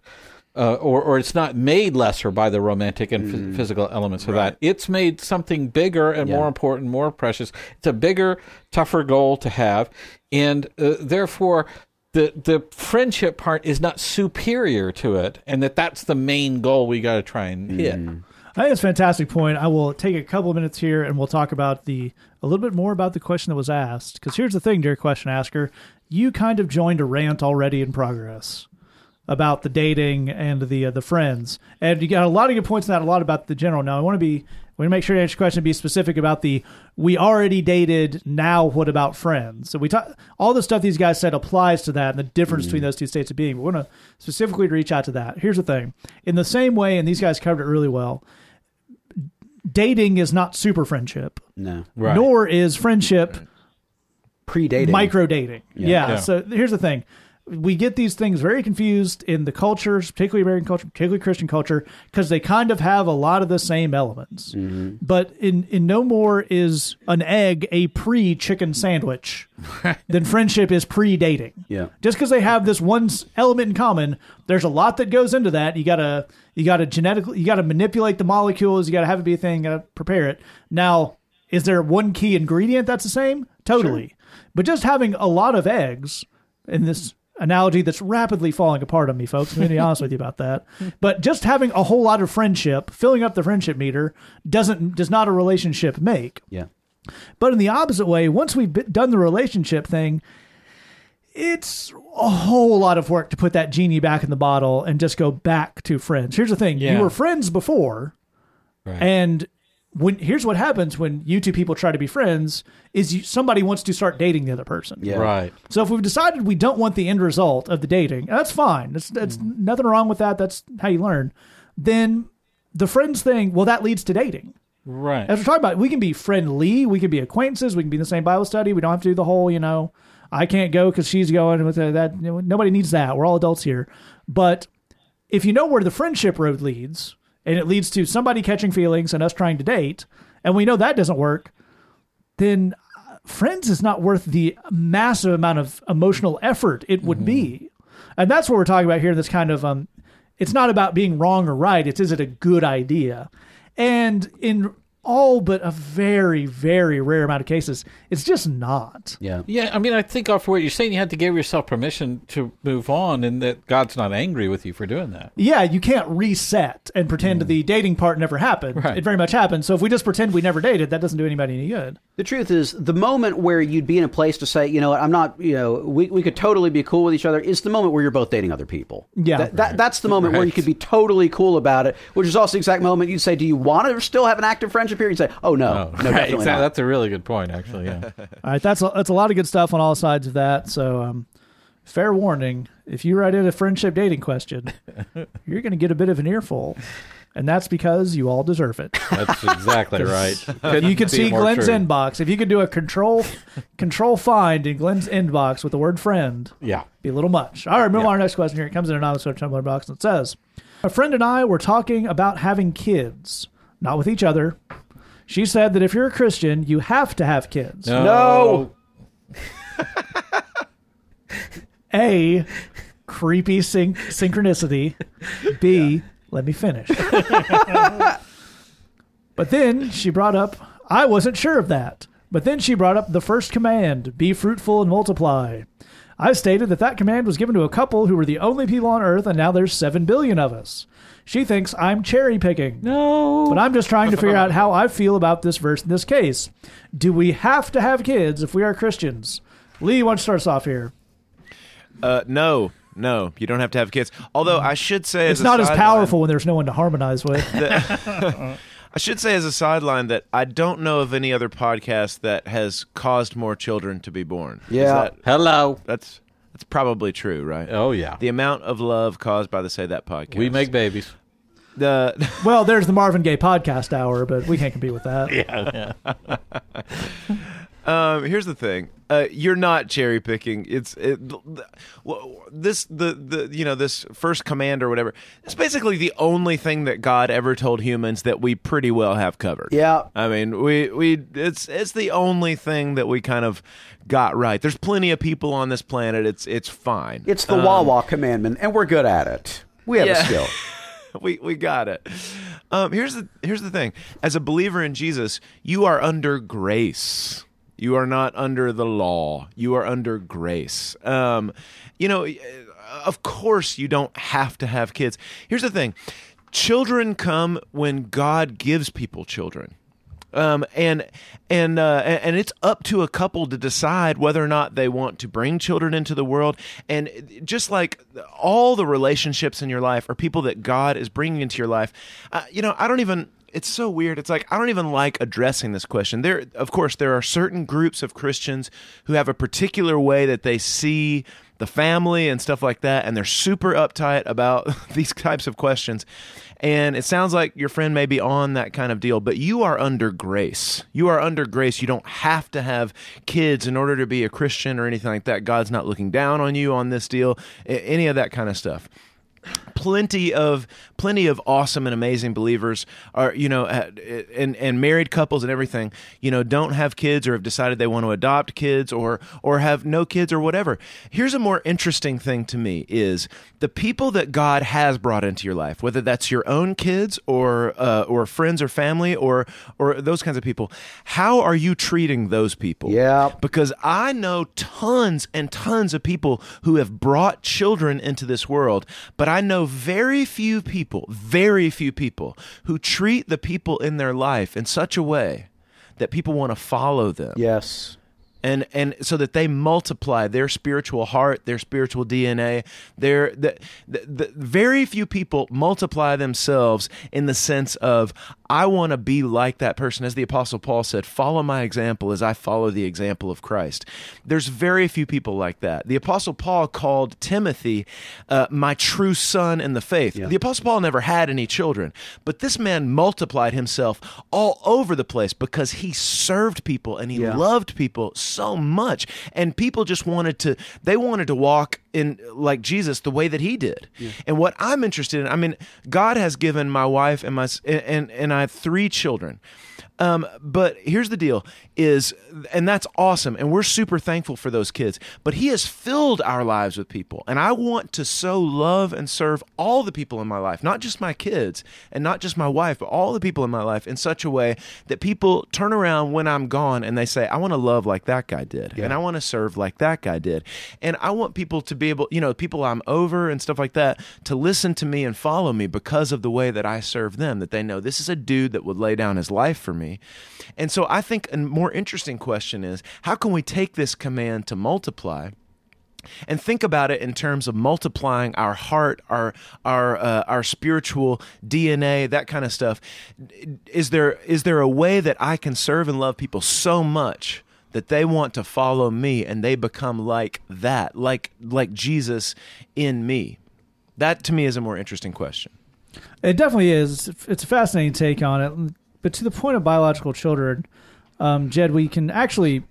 Uh, or, or it's not made lesser by the romantic and phys- physical elements of that. It's made something bigger and more important, more precious. It's a bigger, tougher goal to have, and uh, therefore, the the friendship part is not superior to it, and that that's the main goal we got to try and hit. I think it's a fantastic point. I will take a couple of minutes here and we'll talk about the a little bit more about the question that was asked. Because here's the thing, dear question asker, you kind of joined a rant already in progress about the dating and the uh, the friends, and you got a lot of good points in that. A lot about the general. Now I want to be we want to make sure to answer your question. Be specific about the we already dated. Now what about friends? So we talk all the stuff these guys said applies to that and the difference between those two states of being. But we want to specifically reach out to that. Here's the thing: in the same way, and these guys covered it really well dating is not super friendship, No, Right. nor is friendship predating. micro dating. Yeah. Yeah. So here's the thing. We get these things very confused in the cultures, particularly American culture, particularly Christian culture, because they kind of have a lot of the same elements. Mm-hmm. But in, in no more is an egg a pre chicken sandwich than friendship is pre dating. Yeah. Just because they have this one element in common, there's a lot that goes into that. You gotta you gotta genetically you gotta manipulate the molecules. You gotta have it be a thing. Gotta prepare it. Now, is there one key ingredient that's the same? Totally. But just having a lot of eggs in this analogy that's rapidly falling apart on me, folks. I'm going to be honest with you about that. But just having a whole lot of friendship, filling up the friendship meter, doesn't does not a relationship make. Yeah. But in the opposite way, once we've done the relationship thing, it's a whole lot of work to put that genie back in the bottle and just go back to friends. Here's the thing: Yeah. you were friends before, Right. and when here's what happens when you two people try to be friends is you, somebody wants to start dating the other person. Yeah. Right. So if we've decided we don't want the end result of the dating, that's fine. That's that's mm. nothing wrong with that. That's how you learn. Then the friends thing, well, that leads to dating. Right. As we're talking about, we can be friendly, we can be acquaintances, we can be in the same Bible study. We don't have to do the whole, you know, I can't go because she's going with that. you know, Nobody needs that. We're all adults here. But if you know where the friendship road leads, and it leads to somebody catching feelings and us trying to date, and we know that doesn't work, then uh, friends is not worth the massive amount of emotional effort it would be. And that's what we're talking about here. This kind of um, it's not about being wrong or right. It's is it a good idea? And in all but a very, very rare amount of cases, it's just not. Yeah. Yeah, I mean, I think off what you're saying, you had to give yourself permission to move on, and that God's not angry with you for doing that. Yeah, you can't reset and pretend mm. the dating part never happened. Right. It very much happened. So if we just pretend we never dated, that doesn't do anybody any good. The truth is, the moment where you'd be in a place to say, you know what, I'm not, you know, we, we could totally be cool with each other is the moment where you're both dating other people. Yeah. That, that, that's the moment where you could be totally cool about it, which is also the exact moment you'd say, do you want to still have an active friendship here? You'd say, oh, no. Oh, no, right, definitely exactly. not. That's a really good point, actually. Yeah. All right, that's a, that's a lot of good stuff on all sides of that. So, um, fair warning: if you write in a friendship dating question, you're going to get a bit of an earful, and that's because you all deserve it. That's exactly right. Couldn't you could be see Glenn's true. inbox. If you could do a control control find in Glenn's inbox with the word friend, Yeah. be a little much. All right, move on to our next question here. It comes in an anonymous Tumblr box and it says, "A friend and I were talking about having kids, not with each other. She said that if you're a Christian, you have to have kids. No. A, creepy syn- synchronicity. B, let me finish. but then she brought up, I wasn't sure of that. But then she brought up the first command be fruitful and multiply. I stated that that command was given to a couple who were the only people on Earth, and now there's 7 billion of us. She thinks I'm cherry picking. No. But I'm just trying to figure out how I feel about this verse in this case. Do we have to have kids if we are Christians? Lee, why don't you start us off here? Uh, no, no, you don't have to have kids. Although I should say, It's as a not as sideline- powerful when there's no one to harmonize with. I should say as a sideline that I don't know of any other podcast that has caused more children to be born. Yeah. that- Hello. that's that's probably true, right? Oh, yeah. The amount of love caused by the Say That podcast. We make babies. the well, there's the Marvin Gaye podcast hour, but we can't compete with that. Yeah. Um, here's the thing. Uh, you're not cherry picking. It's it, well, this the the you know this first command or whatever. It's basically the only thing that God ever told humans that we pretty well have covered. Yeah. I mean, we we it's it's the only thing that we kind of got right. There's plenty of people on this planet. It's it's fine. It's the Wawa commandment, and we're good at it. We have a skill. we we got it. Um, here's the here's the thing. As a believer in Jesus, you are under grace. You are not under the law. You are under grace. Um, you know, of course, you don't have to have kids. Here's the thing: children come when God gives people children. Um, and and uh, and it's up to a couple to decide whether or not they want to bring children into the world. And just like all the relationships in your life are people that God is bringing into your life. Uh, you know, I don't even. It's so weird. It's like I don't even like addressing this question. There, of course, there are certain groups of Christians who have a particular way that they see the family and stuff like that, and they're super uptight about these types of questions. And it sounds like your friend may be on that kind of deal, but you are under grace. You are under grace. You don't have to have kids in order to be a Christian or anything like that. God's not looking down on you on this deal, any of that kind of stuff plenty of plenty of awesome and amazing believers are you know and and married couples and everything you know don't have kids or have decided they want to adopt kids or or have no kids or whatever. Here's a more interesting thing to me is the people that God has brought into your life whether that's your own kids or uh, or friends or family or or those kinds of people how are you treating those people? Yeah. Because I know tons and tons of people who have brought children into this world but I know very few people, very few people who treat the people in their life in such a way that people want to follow them. Yes and and so that they multiply their spiritual heart, their spiritual DNA. Their the, the, the very few people multiply themselves in the sense of I want to be like that person, as the Apostle Paul said, follow my example as I follow the example of Christ. There's very few people like that. The Apostle Paul called Timothy uh, my true son in the faith. Yeah. The Apostle Paul never had any children, but this man multiplied himself all over the place because he served people and he yeah. loved people so much. And people just wanted to, they wanted to walk in like Jesus the way that he did. Yeah. And what I'm interested in, I mean, God has given my wife and my, and, and I have three children. Um, but here's the deal is and that's awesome and we're super thankful for those kids but he has filled our lives with people and i want to so love and serve all the people in my life not just my kids and not just my wife but all the people in my life in such a way that people turn around when i'm gone and they say i want to love like that guy did yeah. and i want to serve like that guy did and i want people to be able you know people i'm over and stuff like that to listen to me and follow me because of the way that i serve them that they know this is a dude that would lay down his life for me and so i think a more interesting question is how can we take this command to multiply? and think about it in terms of multiplying our heart, our our uh, our spiritual DNA, that kind of stuff. Is there is there a way that I can serve and love people so much that they want to follow me and they become like that, like like Jesus in me? That to me is a more interesting question. It definitely is. It's a fascinating take on it. But to the point of biological children, um, Jed, we can actually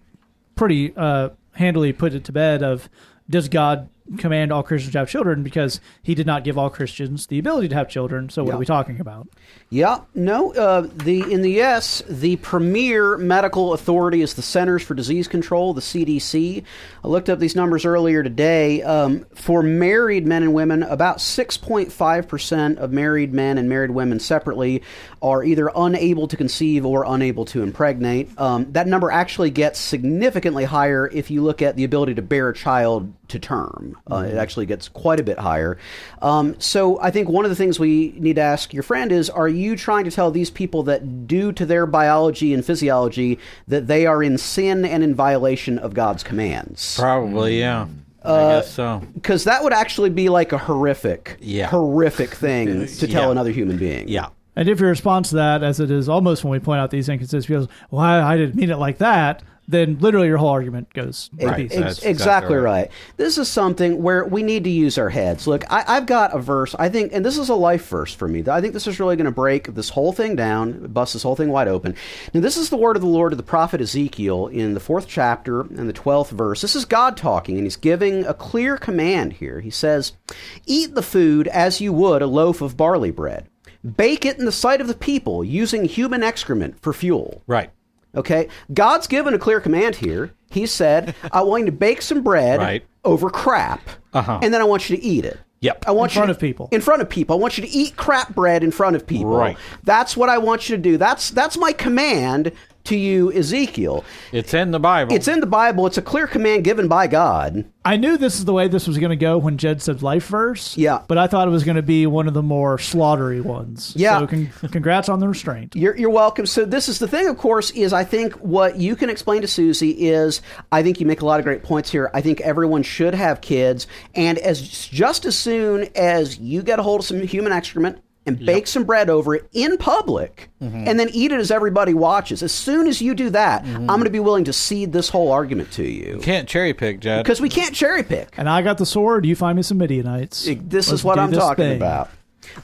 pretty uh, handily put it to bed of does God command all Christians to have children because he did not give all Christians the ability to have children. So what yeah. are we talking about? Yeah, no. Uh, the in the U.S., the premier medical authority is the Centers for Disease Control, the CDC. I looked up these numbers earlier today. Um, for married men and women, about 6.5 percent of married men and married women separately are either unable to conceive or unable to impregnate. Um, that number actually gets significantly higher if you look at the ability to bear a child to term. Uh, mm-hmm. It actually gets quite a bit higher. Um, so I think one of the things we need to ask your friend is: Are you trying to tell these people that, due to their biology and physiology, that they are in sin and in violation of God's commands? Probably, yeah. Uh, I guess so. Because that would actually be like a horrific, yeah. horrific thing to tell yeah. another human being. Yeah. And if your response to that, as it is almost when we point out these inconsistencies, well, I, I didn't mean it like that, then literally your whole argument goes right. Ex- exactly, exactly right. right. This is something where we need to use our heads. Look, I, have got a verse, I think, and this is a life verse for me. I think this is really going to break this whole thing down, bust this whole thing wide open. Now, this is the word of the Lord to the prophet Ezekiel in the fourth chapter and the 12th verse. This is God talking, and he's giving a clear command here. He says, Eat the food as you would a loaf of barley bread. Bake it in the sight of the people using human excrement for fuel. Right. Okay? God's given a clear command here. He said, I want you to bake some bread right. over crap, uh-huh. and then I want you to eat it. Yep. I want in front to, of people. In front of people. I want you to eat crap bread in front of people. Right. That's what I want you to do. That's that's my command to you, Ezekiel. It's in the Bible. It's in the Bible. It's a clear command given by God. I knew this is the way this was going to go when Jed said life verse. Yeah. But I thought it was going to be one of the more slaughtery ones. Yeah. So con- congrats on the restraint. You're, you're welcome. So this is the thing, of course, is I think what you can explain to Susie is I think you make a lot of great points here. I think everyone should have kids. And as just as soon as you get a hold of some human excrement, and bake some bread over it in public mm-hmm. and then eat it as everybody watches. As soon as you do that, mm-hmm. I'm going to be willing to cede this whole argument to you. Can't cherry pick, Jed. Because we can't cherry pick. And I got the sword. You find me some Midianites. This Let's is what I'm this talking thing. about.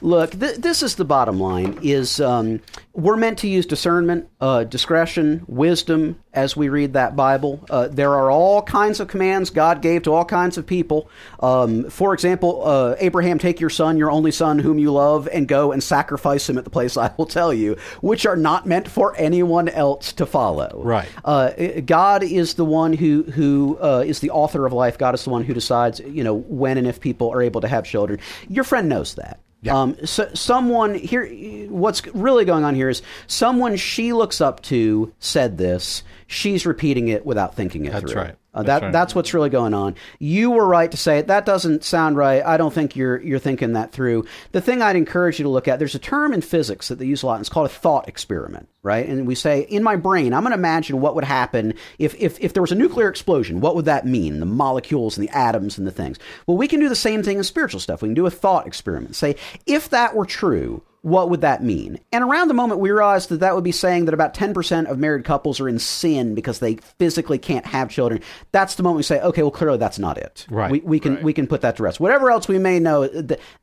Look, th- this is the bottom line: is um, we're meant to use discernment, uh, discretion, wisdom as we read that Bible. Uh, there are all kinds of commands God gave to all kinds of people. Um, for example, uh, Abraham, take your son, your only son, whom you love, and go and sacrifice him at the place I will tell you, which are not meant for anyone else to follow. Right. Uh, God is the one who who uh, is the author of life. God is the one who decides, you know, when and if people are able to have children. Your friend knows that. Um, so someone here, what's really going on here is someone she looks up to said this. She's repeating it without thinking it That's through. right. Uh, That's that right. that's what's really going on. You were right to say it. That doesn't sound right. I don't think you're you're thinking that through. The thing I'd encourage you to look at. There's a term in physics that they use a lot. And it's called a thought experiment, right? And we say in my brain, I'm going to imagine what would happen if if if there was a nuclear explosion. What would that mean? The molecules and the atoms and the things. Well, we can do the same thing in spiritual stuff. We can do a thought experiment. Say if that were true what would that mean? And around the moment we realized that that would be saying that about 10% of married couples are in sin because they physically can't have children. That's the moment we say, okay, well, clearly that's not it. Right. We, we can we can put that to rest. Whatever else we may know,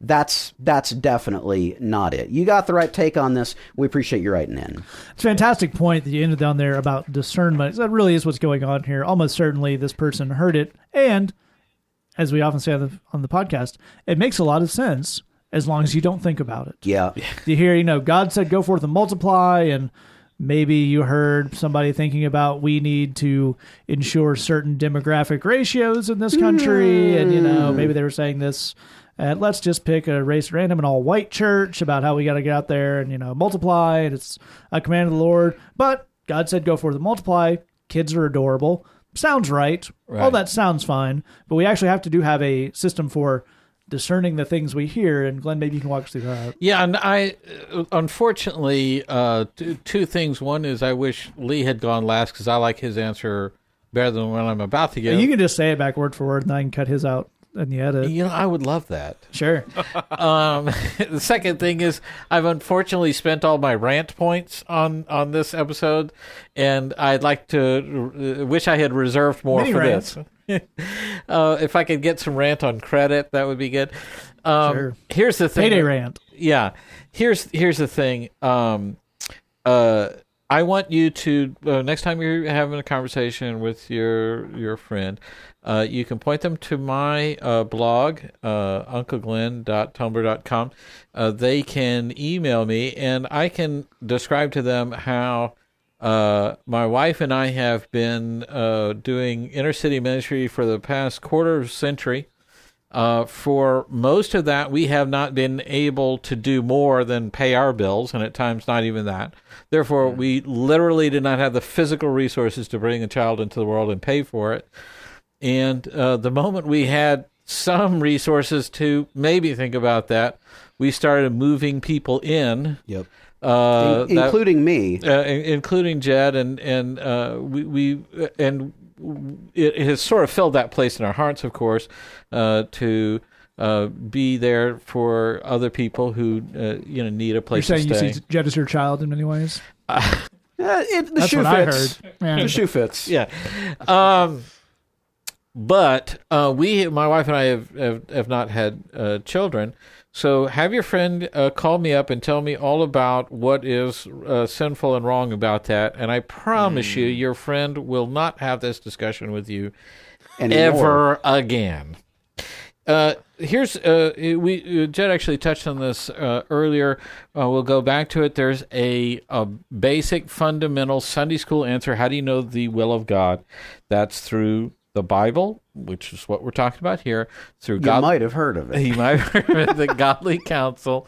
that's that's definitely not it. You got the right take on this. We appreciate you writing in. It's a fantastic point that you ended down there about discernment. That really is what's going on here. Almost certainly, this person heard it, and as we often say on the on the podcast, it makes a lot of sense as long as you don't think about it. Yeah. You hear, you know, God said, "Go forth and multiply," and maybe you heard somebody thinking about we need to ensure certain demographic ratios in this country, and you know, maybe they were saying this. And let's just pick a race random and all white church about how we got to get out there and you know multiply, and it's a command of the Lord. But God said, "Go forth and multiply." Kids are adorable. Sounds right. All that sounds fine, but we actually have to do have a system for discerning the things we hear. And Glenn, maybe you can walk us through that. Yeah, and I uh, unfortunately uh, two, two things. One is I wish Lee had gone last because I like his answer better than what I'm about to give. You can just say it back word for word, and I can cut his out in the edit. You know, I would love that. Sure. Um, the second thing is I've unfortunately spent all my rant points on on this episode, and I'd like to uh, wish I had reserved more for rants. this. uh, if I could get some rant on credit, that would be good. Um, Sure. Here's the thing. Payday rant. yeah here's here's the thing um uh i want you to uh, next time you're having a conversation with your your friend uh, you can point them to my uh, blog uh, uncleglenn.tumblr.com uh, they can email me and i can describe to them how uh, my wife and i have been uh, doing inner city ministry for the past quarter of a century uh, for most of that, we have not been able to do more than pay our bills, and at times not even that. Therefore, we literally did not have the physical resources to bring a child into the world and pay for it. And uh, the moment we had some resources to maybe think about that, we started moving people in. Yep. Uh, In- that- including me. uh, including Jed, and and uh, we, we and it has sort of filled that place in our hearts, of course, uh, to uh, be there for other people who uh, you know need a place. You're place to saying you see Jed as your child in many ways? Uh, it, the That's shoe what I fits. heard. Yeah. The shoe fits. yeah. Um, but uh, we, my wife and I, have have, have not had uh, children. So have your friend uh, call me up and tell me all about what is uh, sinful and wrong about that. And I promise you, your friend will not have this discussion with you Anymore. ever again. Uh, here's uh, we uh, Jed actually touched on this uh, earlier. Uh, we'll go back to it. There's a a basic fundamental Sunday school answer. How do you know the will of God? That's through the Bible, which is what we're talking about here. Through You God, might have heard of it. he might have heard of the godly counsel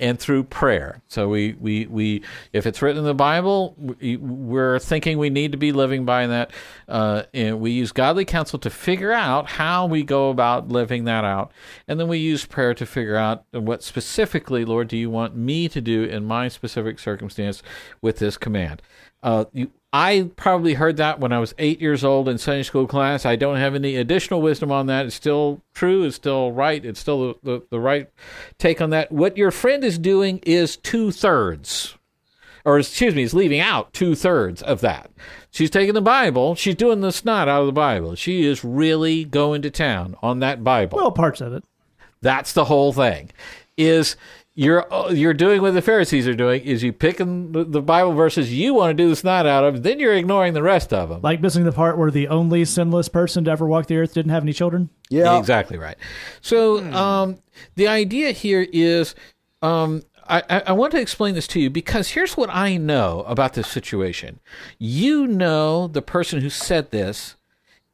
and through prayer so we, we we if it's written in the bible we, we're thinking we need to be living by that uh, and we use godly counsel to figure out how we go about living that out and then we use prayer to figure out what specifically lord do you want me to do in my specific circumstance with this command uh, you, I probably heard that when I was eight years old in Sunday school class. I don't have any additional wisdom on that. It's still true. It's still right. It's still the, the, the right take on that. What your friend is doing is two thirds, or excuse me, is leaving out two thirds of that. She's taking the Bible. She's doing the snot out of the Bible. She is really going to town on that Bible. Well, parts of it. That's the whole thing. Is you're you're doing what the Pharisees are doing is you picking the, the Bible verses you want to do the snot out of, then you're ignoring the rest of them. Like missing the part where the only sinless person to ever walk the earth didn't have any children. Yeah. exactly right. So um, the idea here is. Um, I, I I want to explain this to you because here's what I know about this situation. You know, the person who said this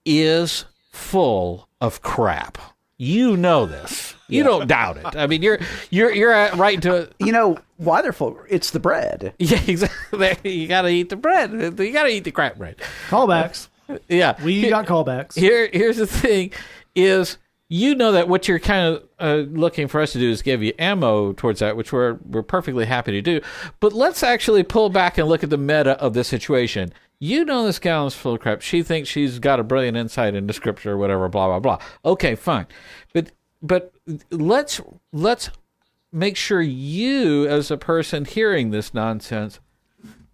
is full of crap. You know this. You don't doubt it. I mean, you're you're you're at- right to You know why they're full? It's the bread. yeah exactly. You got to eat the bread. You got to eat the crap bread. Callbacks. Yeah, We got callbacks. here here's the thing is you know that what you're kind of uh, looking for us to do is give you ammo towards that which we're we're perfectly happy to do but let's actually pull back and look at the meta of this situation you know this gal is full of crap she thinks she's got a brilliant insight into scripture or whatever blah blah blah okay fine but but let's let's make sure you as a person hearing this nonsense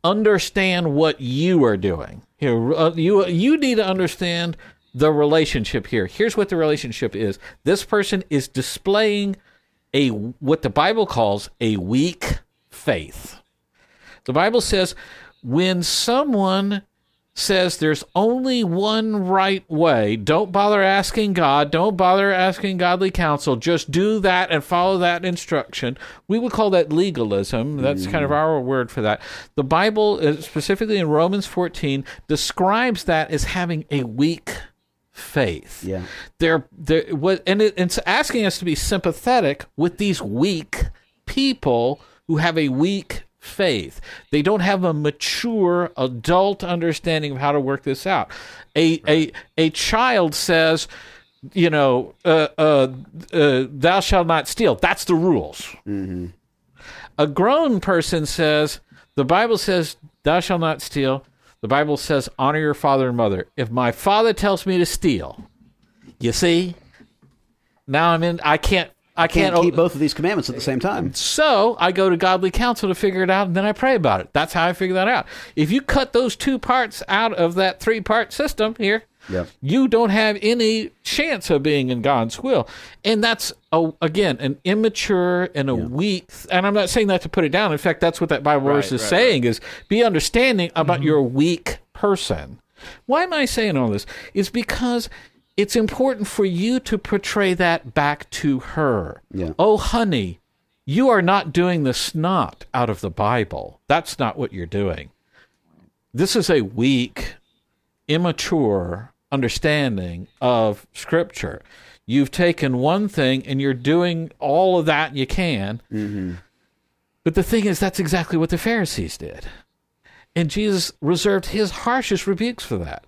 understand what you are doing. Here, uh, you you need to understand the relationship here. Here's what the relationship is. This person is displaying a what the Bible calls a weak faith. The Bible says when someone says there's only one right way, don't bother asking God, don't bother asking godly counsel, just do that and follow that instruction. We would call that legalism. That's kind of our word for that. The Bible, uh, specifically in Romans 14, describes that as having a weak faith. Yeah. They're, they're what, and it, it's asking us to be sympathetic with these weak people who have a weak faith. They don't have a mature adult understanding of how to work this out. A a a child says, you know, uh, uh, uh, thou shalt not steal. That's the rules. A grown person says, the Bible says, thou shalt not steal. The Bible says, honor your father and mother. If my father tells me to steal, you see, now I'm in. I can't. I Can't can't, keep both of these commandments at the same time. so I go to godly counsel to figure it out, and then I pray about it. That's how I figure that out. If you cut those two parts out of that three part system here, Yep. you don't have any chance of being in God's will. And that's, a, again, an immature and a weak, and I'm not saying that to put it down. In fact, that's what that Bible verse is right, saying is be understanding about mm-hmm. your weak person. Why am I saying all this? It's because it's important for you to portray that back to her. Yeah. Oh, honey, you are not doing the snot out of the Bible. That's not what you're doing. This is a weak, immature understanding of Scripture. You've taken one thing and you're doing all of that you can. Mm-hmm. But the thing is, that's exactly what the Pharisees did. And Jesus reserved his harshest rebukes for that.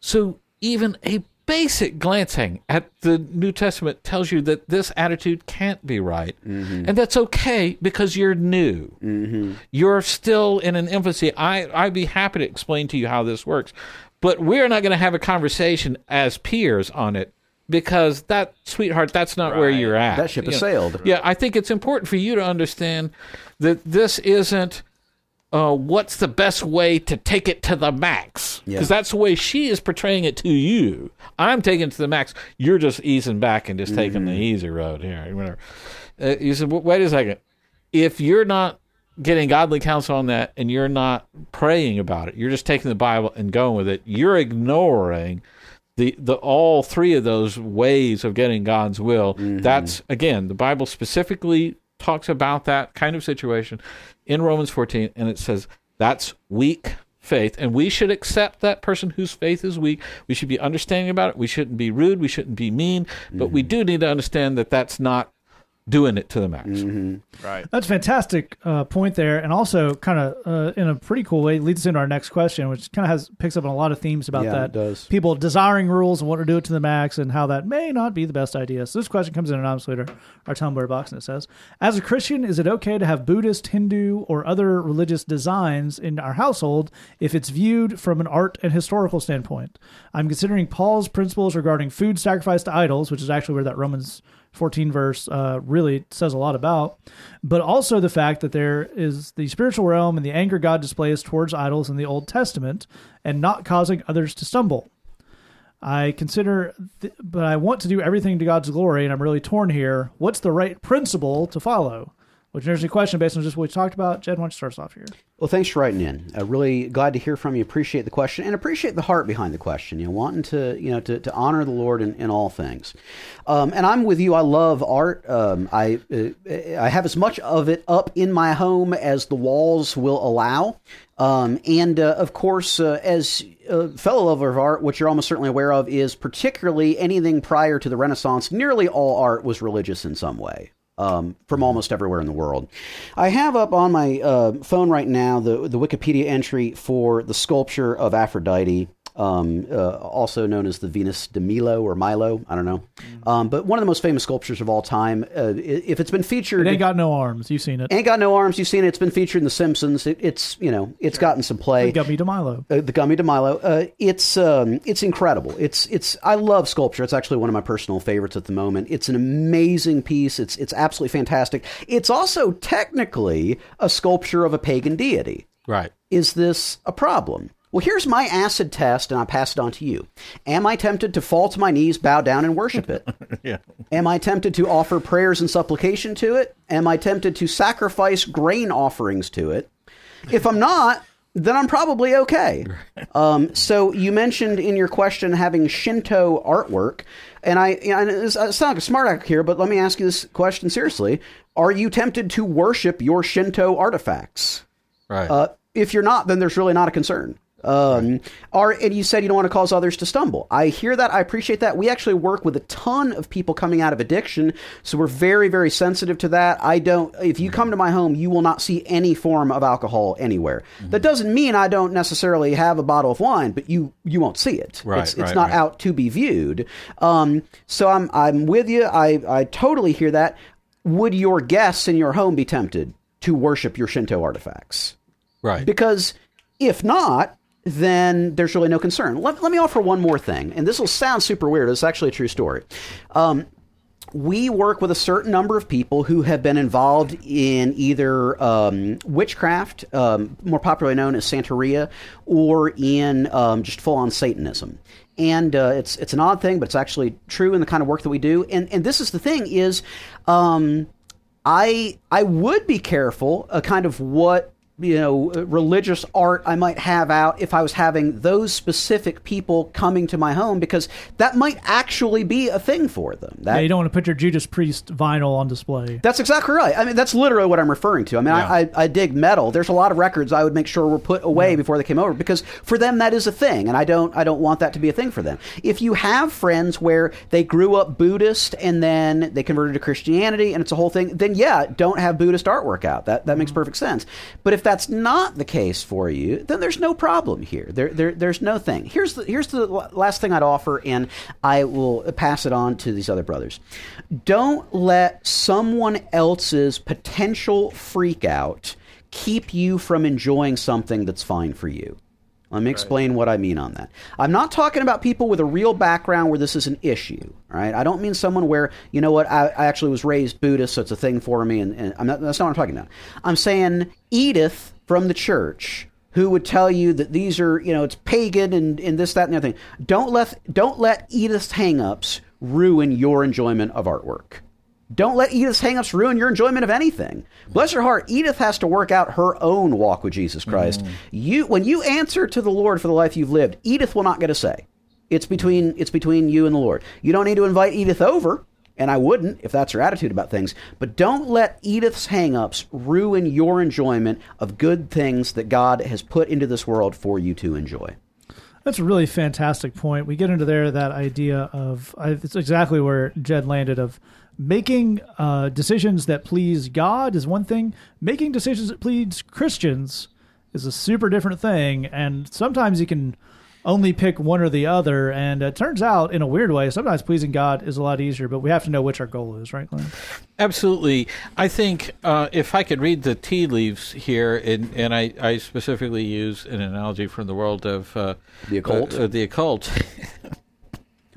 So even a basic glancing at the New Testament tells you that this attitude can't be right. Mm-hmm. And that's okay because you're new. Mm-hmm. You're still in an infancy. I, I'd be happy to explain to you how this works. But we're not going to have a conversation as peers on it because that, sweetheart, that's not where you're at. That ship has sailed. yeah, I think it's important for you to understand that this isn't uh, what's the best way to take it to the max. Yeah. Because that's the way she is portraying it to you. I'm taking it to the max. You're just easing back and just taking the easy road here. Whatever. Uh, you said, wait a second. If you're not getting godly counsel on that and you're not praying about it, you're just taking the Bible and going with it, you're ignoring the the all three of those ways of getting God's will. That's again, the Bible specifically talks about that kind of situation in Romans 14 and it says that's weak faith and we should accept that person whose faith is weak. We should be understanding about it. We shouldn't be rude, we shouldn't be mean, but we mm-hmm. do need to understand that that's not doing it to the max. Mm-hmm. Right. That's a fantastic uh, point there, and also kind of uh, in a pretty cool way leads us into our next question, which kind of has picks up on a lot of themes about Yeah, that. it does. People desiring rules and want to do it to the max, and how that may not be the best idea. So this question comes in anonymously to our Tumblr box, and it says, "As a Christian, is it okay to have Buddhist, Hindu, or other religious designs in our household if it's viewed from an art and historical standpoint? I'm considering Paul's principles regarding food sacrificed to idols, which is actually where that Romans." 14 verse uh, really says a lot about, but also the fact that there is the spiritual realm and the anger God displays towards idols in the Old Testament and not causing others to stumble. I consider, th- but I want to do everything to God's glory, and I'm really torn here. What's the right principle to follow? Which interesting question based on just what we talked about. Jed, why don't you start us off here? Well, thanks for writing in. Uh, really glad to hear from you. Appreciate the question and appreciate the heart behind the question. You know, wanting to you know to, to honor the Lord in, in all things. Um, and I'm with you. I love art. Um, I uh, I have as much of it up in my home as the walls will allow. Um, and uh, of course, uh, as a fellow lover of art, what you're almost certainly aware of is particularly anything prior to the Renaissance. Nearly all art was religious in some way um, from almost everywhere in the world. I have up on my uh, phone right now the the Wikipedia entry for the sculpture of Aphrodite. Um, uh, also known as the Venus de Milo or Milo, I don't know, um, but one of the most famous sculptures of all time. Uh, if it's been featured, It ain't got no arms. You've seen it. Ain't got no arms. You've seen it. It's been featured in The Simpsons. It, it's you know it's gotten some play. The gummy to Milo. Uh, the Gummy de Milo. Uh, it's um, it's incredible. It's it's I love sculpture. It's actually one of my personal favorites at the moment. It's an amazing piece. It's it's absolutely fantastic. It's also technically a sculpture of a pagan deity. Right. Is this a problem? Well, here's my acid test, and I pass it on to you. Am I tempted to fall to my knees, bow down, and worship it? Yeah. Am I tempted to offer prayers and supplication to it? Am I tempted to sacrifice grain offerings to it? If I'm not, then I'm probably okay. Um, so you mentioned in your question having Shinto artwork, and I, and it's, it's not like a smart act here, but let me ask you this question seriously: Are you tempted to worship your Shinto artifacts? Right. Uh, if you're not, then there's really not a concern. Um, are and you said you don't want to cause others to stumble. I hear that. I appreciate that. We actually work with a ton of people coming out of addiction, so we're very, very sensitive to that. I don't. If you come to my home, you will not see any form of alcohol anywhere. That doesn't mean I don't necessarily have a bottle of wine, but you you won't see it. Right, It's, it's right, not right. out to be viewed. Um, so I'm I'm with you. I I totally hear that. Would your guests in your home be tempted to worship your Shinto artifacts? right. Because if not, then there's really no concern. Let, let me offer one more thing, and this will sound super weird. It's actually a true story. Um, we work with a certain number of people who have been involved in either um, witchcraft, um, more popularly known as Santeria, or in um, just full on Satanism. And uh, it's it's an odd thing, but it's actually true in the kind of work that we do. And and this is the thing is, um, I I would be careful, uh, kind of what you know uh, religious art I might have out if I was having those specific people coming to my home because that might actually be a thing for them. That Yeah, you don't want to put your Judas Priest vinyl on display. that's exactly right. I mean, that's literally what I'm referring to. I mean, Yeah. I, I, I dig metal. There's a lot of records I would make sure were put away before they came over because for them that is a thing, and I don't I don't want that to be a thing for them. If you have friends where they grew up Buddhist and then they converted to Christianity and it's a whole thing, then yeah, don't have Buddhist artwork out. That that makes perfect sense. But if that's not the case for you, then there's no problem here. There, there there's no thing. Here's the here's the last thing I'd offer, and I will pass it on to these other brothers. Don't let someone else's potential freak out keep you from enjoying something that's fine for you. Let me explain what I mean on that. I'm not talking about people with a real background where this is an issue. right? I don't mean someone where you know what I, I actually was raised Buddhist, so it's a thing for me, and, and I'm not, that's not what I'm talking about. I'm saying Edith from the church who would tell you that these are you know it's pagan and, and this that and the other thing. Don't let don't let Edith's hangups ruin your enjoyment of artwork. Don't let Edith's hangups ruin your enjoyment of anything. Bless her heart, Edith has to work out her own walk with Jesus Christ. Mm-hmm. You when you answer to the Lord for the life you've lived, Edith will not get a say. It's between it's between you and the Lord. You don't need to invite Edith over, and I wouldn't if that's her attitude about things, but don't let Edith's hangups ruin your enjoyment of good things that God has put into this world for you to enjoy. That's a really fantastic point. We get into there that idea of it's exactly where Jed landed of making uh, decisions that please God is one thing. Making decisions that please Christians is a super different thing. And sometimes you can only pick one or the other. And it turns out, in a weird way, sometimes pleasing God is a lot easier, but we have to know which our goal is, right, Glenn? Absolutely. I think uh, if I could read the tea leaves here, and, and I, I specifically use an analogy from the world of uh, The occult? uh, uh, the occult.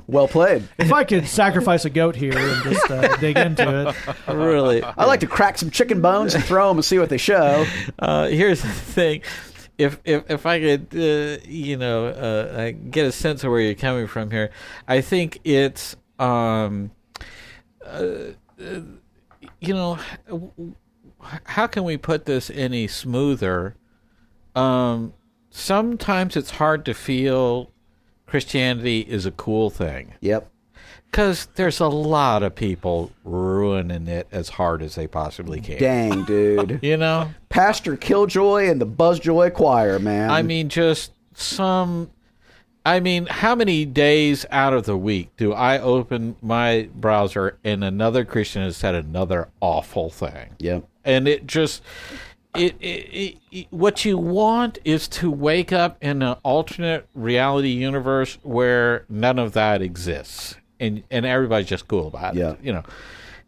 Well played. If I could sacrifice a goat here and just uh, dig into it, really, I like to crack some chicken bones and throw them and see what they show. uh, here's the thing: if if if I could, uh, you know, uh, uh, get a sense of where you're coming from here, I think it's, um, uh, uh, you know, how can we put this any smoother? Um, sometimes it's hard to feel Christianity is a cool thing Yep. because there's a lot of people ruining it as hard as they possibly can. Dang, dude. You know. Pastor Killjoy and the Buzzjoy Choir, man. I mean, just some. I mean, how many days out of the week do I open my browser and another Christian has said another awful thing? Yep. And it just. It, it, what you want is to wake up in an alternate reality universe where none of that exists, and and everybody's just cool about Yeah. it. You know,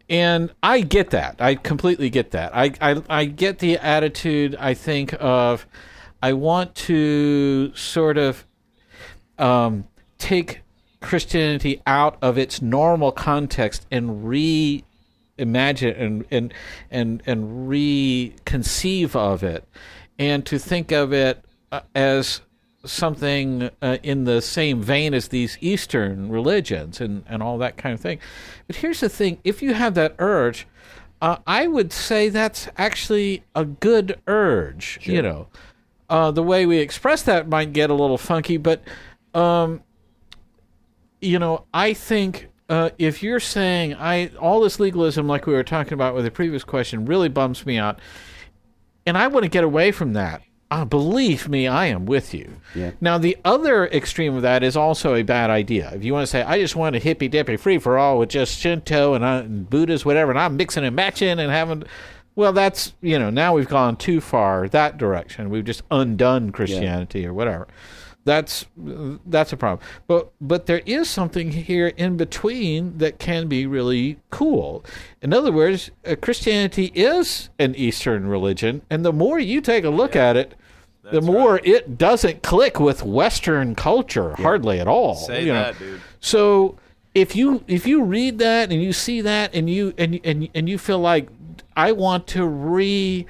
and I get that. I completely get that. I, I I get the attitude. I think of, I want to sort of um, take Christianity out of its normal context and reimagine and and and and reconceive of it, and to think of it uh, as something uh, in the same vein as these Eastern religions and and all that kind of thing. But here's the thing: if you have that urge. Uh, I would say that's actually a good urge. You know, uh, the way we express that might get a little funky, but um, you know, I think uh, if you're saying I all this legalism, like we were talking about with the previous question, really bums me out, and I want to get away from that. Uh, believe me, I am with you. Yeah. Now, the other extreme of that is also a bad idea. If you want to say, I just want a hippy dippy free for all with just Shinto and, uh, and Buddhist, whatever, and I'm mixing and matching and having. Well, that's, you know, now we've gone too far that direction. We've just undone Christianity or whatever. That's that's a problem. But but there is something here in between that can be really cool. In other words, uh, Christianity is an Eastern religion, and the more you take a look at it, the more it doesn't click with Western culture hardly at all. Say you know. that, dude. So if you if you read that and you see that and you and and and you feel like I want to re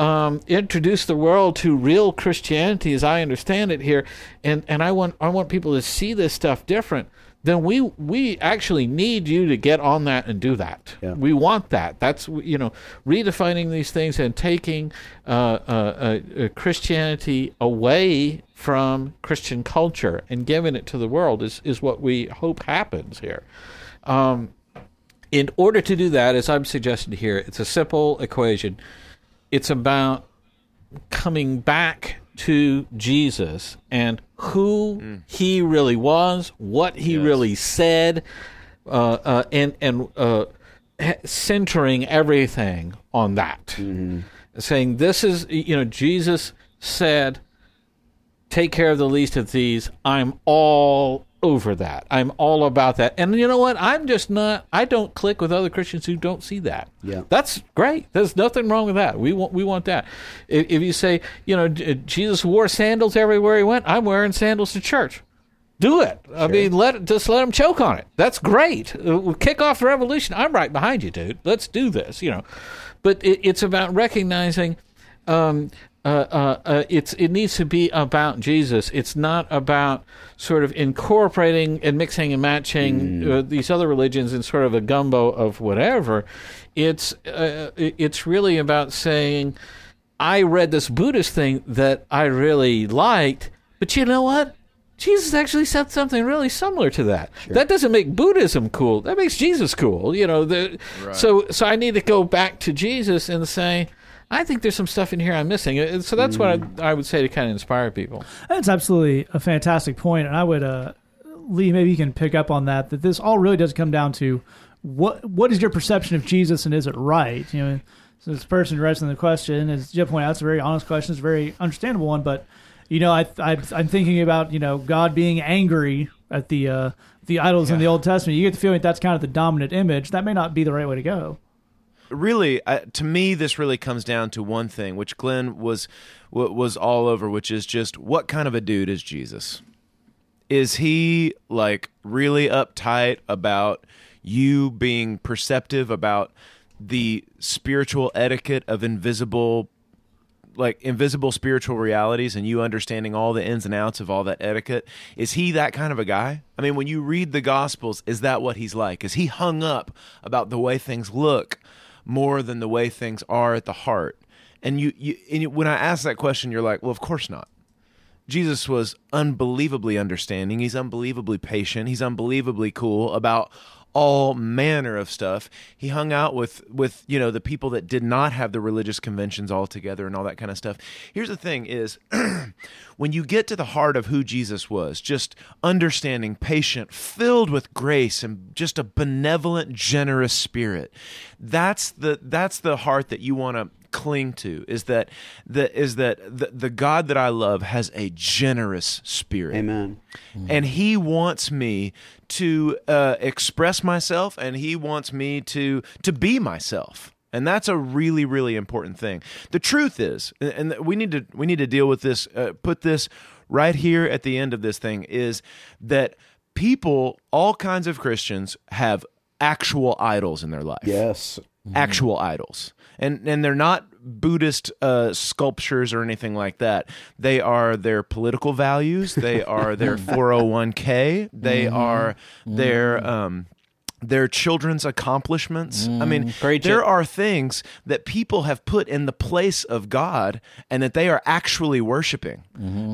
um, introduce the world to real Christianity as I understand it here, and and I want I want people to see this stuff different. Then we we actually need you to get on that and do that. Yeah. We want that. That's you know redefining these things and taking uh, uh, uh, uh, Christianity away from Christian culture and giving it to the world is is what we hope happens here. Um, in order to do that, as I'm suggesting here, it's a simple equation. It's about coming back to Jesus and who he really was, what he Yes. really said, uh, uh, and and uh, centering everything on that, saying this is you know Jesus said take care of the least of these. I'm all over that. I'm all about that. And you know what? I'm just not. I don't click with other Christians who don't see that. Yeah. that's great. There's nothing wrong with that. We want we want that. If, if you say, you know, Jesus wore sandals everywhere he went, I'm wearing sandals to church. Do it. I mean, let just let them choke on it. That's great. Uh, Kick off the revolution. I'm right behind you, dude. Let's do this. You know, but it, it's about recognizing. Um, uh, uh, uh, it's it needs to be about Jesus. It's not about sort of incorporating and mixing and matching uh, these other religions in sort of a gumbo of whatever. It's uh, it's really about saying, I read this Buddhist thing that I really liked, but you know what? Jesus actually said something really similar to that. That doesn't make Buddhism cool. That makes Jesus cool. You know, the, so so I need to go back to Jesus and say, I think there's some stuff in here I'm missing. Uh, So that's what I, I would say to kind of inspire people. That's absolutely a fantastic point, and I would, uh, Lee, maybe you can pick up on that. That this all really does come down to what what is your perception of Jesus and is it right? You know, so this person writes in the question, as Jeff pointed out, it's a very honest question. It's a very understandable one, but you know, I, I I'm thinking about you know God being angry at the uh, the idols in the Old Testament. You get the feeling that that's kind of the dominant image. That may not be the right way to go. Really uh, to me this really comes down to one thing which glenn was was all over which is just what kind of a dude is jesus? Is he like really uptight about you being perceptive about the spiritual etiquette of invisible like invisible spiritual realities and you understanding all the ins and outs of all that etiquette? Is he that kind of a guy? I mean when you read the gospels is that what he's like? Is he hung up about the way things look more than the way things are at the heart and you, you and you, when i ask that question you're like well of course not Jesus was unbelievably understanding. He's unbelievably patient. He's unbelievably cool about all manner of stuff. He hung out with with you know the people that did not have the religious conventions all together and all that kind of stuff. Here's the thing is when you get to the heart of who Jesus was, just understanding, patient, filled with grace and just a benevolent, generous spirit. That's the that's the heart that you want to cling to is that the is that the, the God that I love has a generous spirit. Amen. And he wants me to uh, express myself and he wants me to to be myself. And that's a really really important thing. The truth is and we need to we need to deal with this uh, put this right here at the end of this thing is that people all kinds of Christians have actual idols in their life Yes. actual idols and and they're not buddhist uh, sculptures or anything like that. They are their political values. They are their 401k they are their um their children's accomplishments. I mean, there it. are things that people have put in the place of God and that they are actually worshiping.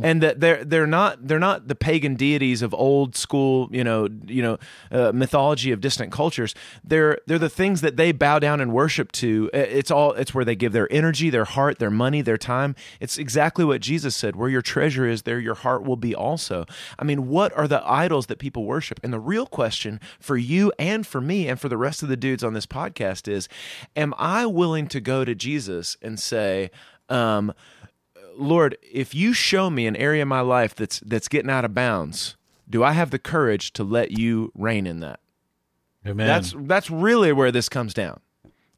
And that they're they're not they're not the pagan deities of old school, you know, you know, uh, mythology of distant cultures. They're they're the things that they bow down and worship to. It's all it's where they give their energy, their heart, their money, their time. It's exactly what Jesus said, where your treasure is, there your heart will be also. I mean, what are the idols that people worship? And the real question for you and for me and for the rest of the dudes on this podcast is am I willing to go to Jesus and say, um, Lord, if you show me an area of my life that's that's getting out of bounds, do I have the courage to let you reign in that? Amen. That's that's really where this comes down.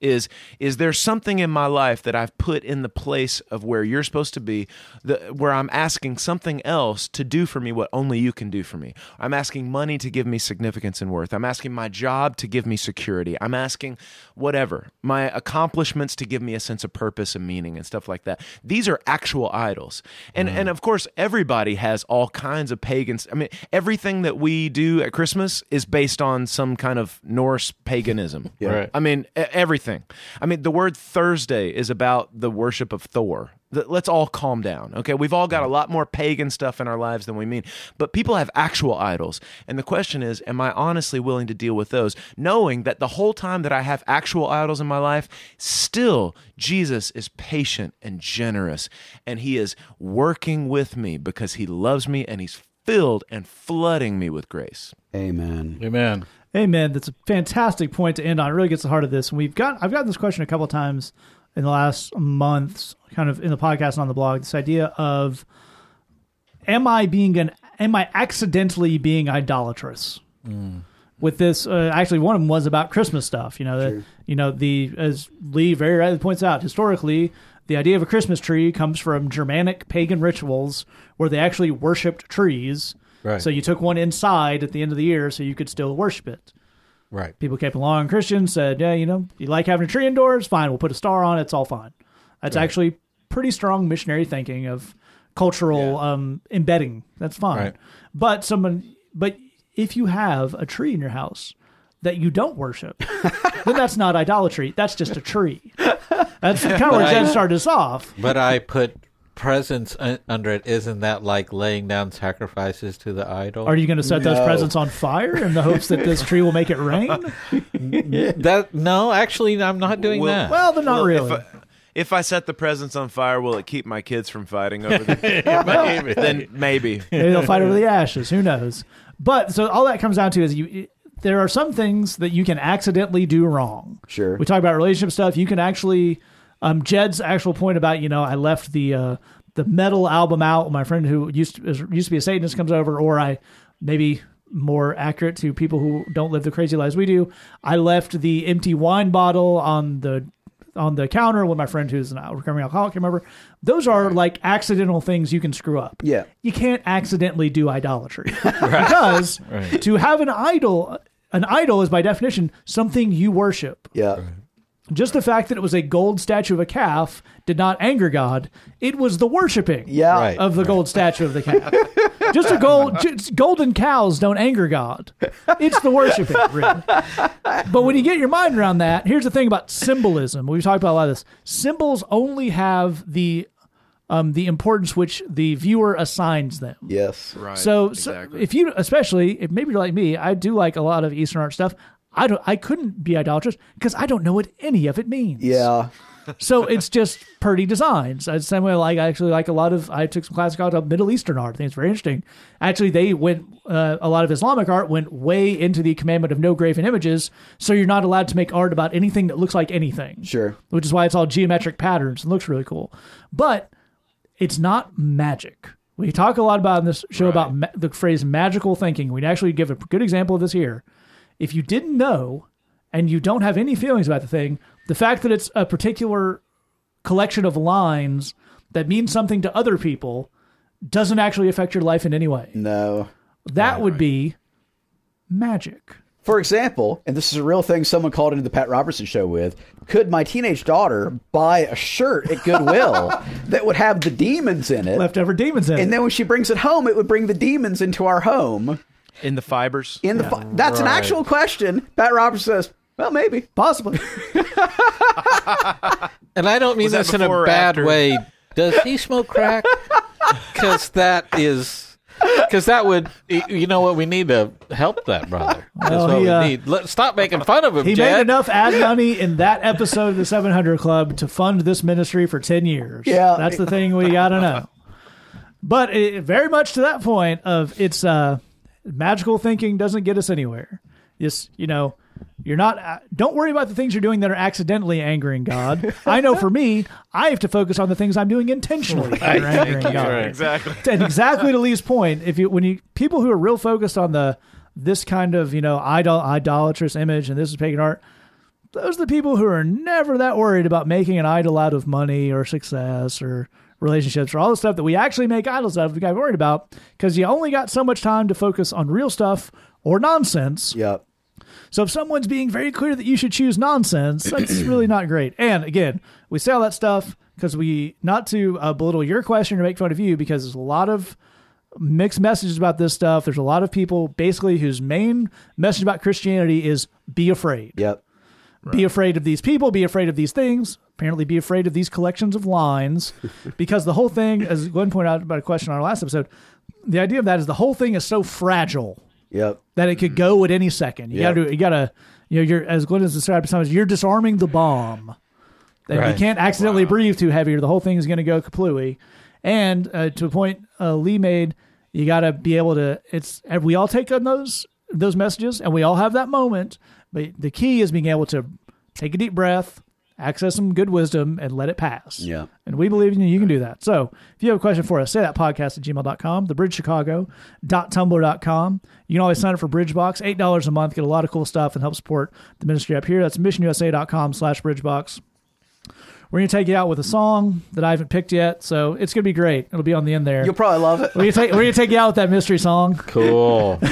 Is is there something in my life that I've put in the place of where you're supposed to be, the, where I'm asking something else to do for me what only you can do for me? I'm asking money to give me significance and worth. I'm asking my job to give me security. I'm asking whatever my accomplishments to give me a sense of purpose and meaning and stuff like that. These are actual idols, and mm-hmm. and of course everybody has all kinds of pagans. I mean, everything that we do at Christmas is based on some kind of Norse paganism. Right. I mean, e- everything. I mean, the word Thursday is about the worship of Thor. Let's all calm down, okay? We've all got a lot more pagan stuff in our lives than we mean, but people have actual idols. And the question is, am I honestly willing to deal with those, knowing that the whole time that I have actual idols in my life, still Jesus is patient and generous, and he is working with me because he loves me and he's filled and flooding me with grace. Amen. Amen. Amen. That's a fantastic point to end on. It really gets the heart of this. And we've got I've gotten this question a couple of times in the last months, kind of in the podcast and on the blog. This idea of am I being an am I accidentally being idolatrous? With this, uh, actually, one of them was about Christmas stuff. You know, the, you know the as Lee very rightly points out, historically, the idea of a Christmas tree comes from Germanic pagan rituals where they actually worshipped trees. Right. So you took one inside at the end of the year so you could still worship it. Right. People came along, Christians said, yeah, you know, you like having a tree indoors? Fine, we'll put a star on it. It's all fine. That's actually pretty strong missionary thinking of cultural um, embedding. That's fine. Right. But someone, but if you have a tree in your house that you don't worship, then that's not idolatry. That's just a tree. That's kind of where Jen started us off. But I put presents under it. Isn't that like laying down sacrifices to the idol? Are you going to set those presents on fire in the hopes that this tree will make it rain? that no, actually, I'm not doing Well- that. Well, then not Well, really. If I, if I set the presents on fire, will it keep my kids from fighting over them? Maybe. then maybe. Maybe they'll fight over the ashes. Who knows? But so all that comes down to is you. there are some things that you can accidentally do wrong. Sure. We talk about relationship stuff. You can actually, um, Jed's actual point about you know I left the uh, the metal album out. My friend who used to, is- used to be a Satanist comes over, or I maybe more accurate to people who don't live the crazy lives we do. I left the empty wine bottle on the on the counter when my friend who's an recovering alcoholic came over. Those are like accidental things you can screw up. Yeah. You can't accidentally do idolatry because to have an idol, an idol is by definition something you worship. Yeah. Just the fact that it was a gold statue of a calf did not anger God. It was the worshiping Yeah. Right. of the gold statue of the calf. just a gold, just golden cows don't anger God. It's the worshiping, really. But when you get your mind around that, here's the thing about symbolism. We've talked about a lot of this. Symbols only have the um, the importance which the viewer assigns them. Yes. Right. So, so if you, especially if maybe you're like me, I do like a lot of Eastern art stuff. I don't, I couldn't be idolatrous because I don't know what any of it means. Yeah. So it's just pretty designs. It's same way, like I actually like a lot of. I took some classic art of Middle Eastern art. I think it's very interesting. Actually, they went uh, a lot of Islamic art went way into the commandment of no graven images. So you're not allowed to make art about anything that looks like anything Sure. which is why it's all geometric patterns and looks really cool. But it's not magic. We talk a lot about in this show about ma- the phrase magical thinking. We'd actually give a good example of this here. If you didn't know and you don't have any feelings about the thing, the fact that it's a particular collection of lines that means something to other people doesn't actually affect your life in any way. No. That would be magic. For example, and this is a real thing someone called into the Pat Robertson show with, could my teenage daughter buy a shirt at Goodwill that would have the demons in it? Leftover demons in and it. And then when she brings it home, it would bring the demons into our home. In the fibers. In the fi- that's an actual question. Pat Robertson says, "Well, maybe." Possibly. And I don't mean that this in a bad way. Does he smoke crack? Because that is. Because that would, you know what, we need to help that brother. That's Well, what he, we uh, need. Let, stop making fun of him, He Jed. made enough ad money in that episode of the 700 Club to fund this ministry for 10 years. Yeah. That's the thing we got to know. But it, very much to that point of it's uh, magical thinking doesn't get us anywhere. Just, you know, you're not, uh, don't worry about the things you're doing that are accidentally angering God. I know for me, I have to focus on the things I'm doing intentionally that are angering God Right. Exactly. and exactly to Lee's point, if you when you people who are real focused on the this kind of you know idol idolatrous image and this is pagan art, those are the people who are never that worried about making an idol out of money or success or relationships or all the stuff that we actually make idols out of. We got worried about because you only got so much time to focus on real stuff or nonsense. Yep. So if someone's being very clear that you should choose nonsense, that's really not great. And again, we say all that stuff because we not to uh, belittle your question or make fun of you because there's a lot of mixed messages about this stuff. There's a lot of people basically whose main message about Christianity is be afraid. Yep. Be afraid of these people, be afraid of these things, apparently be afraid of these collections of lines because the whole thing, as Glenn pointed out about a question on our last episode, the idea of that is the whole thing is so fragile Yep. that it could go at any second. You Yeah. gotta you gotta you know, you're as Glenn has described sometimes, you're disarming the bomb. That Right. you can't accidentally breathe too heavy or the whole thing is gonna go kaplooey. And uh, to a point uh, Lee made, you gotta be able to it's we all take on those those messages and we all have that moment. But the key is being able to take a deep breath, access some good wisdom, and let it pass. Yeah. And we believe in you. You can do that. So if you have a question for us, say that podcast at gmail.com, thebridgechicago.tumblr.com. You can always sign up for Bridgebox, $8 a month, get a lot of cool stuff and help support the ministry up here. That's missionusa.com slash Bridgebox. We're going to take you out with a song that I haven't picked yet. So it's going to be great. It'll be on the end there. You'll probably love it. We're going to take, we're going to take you out with that mystery song. Cool.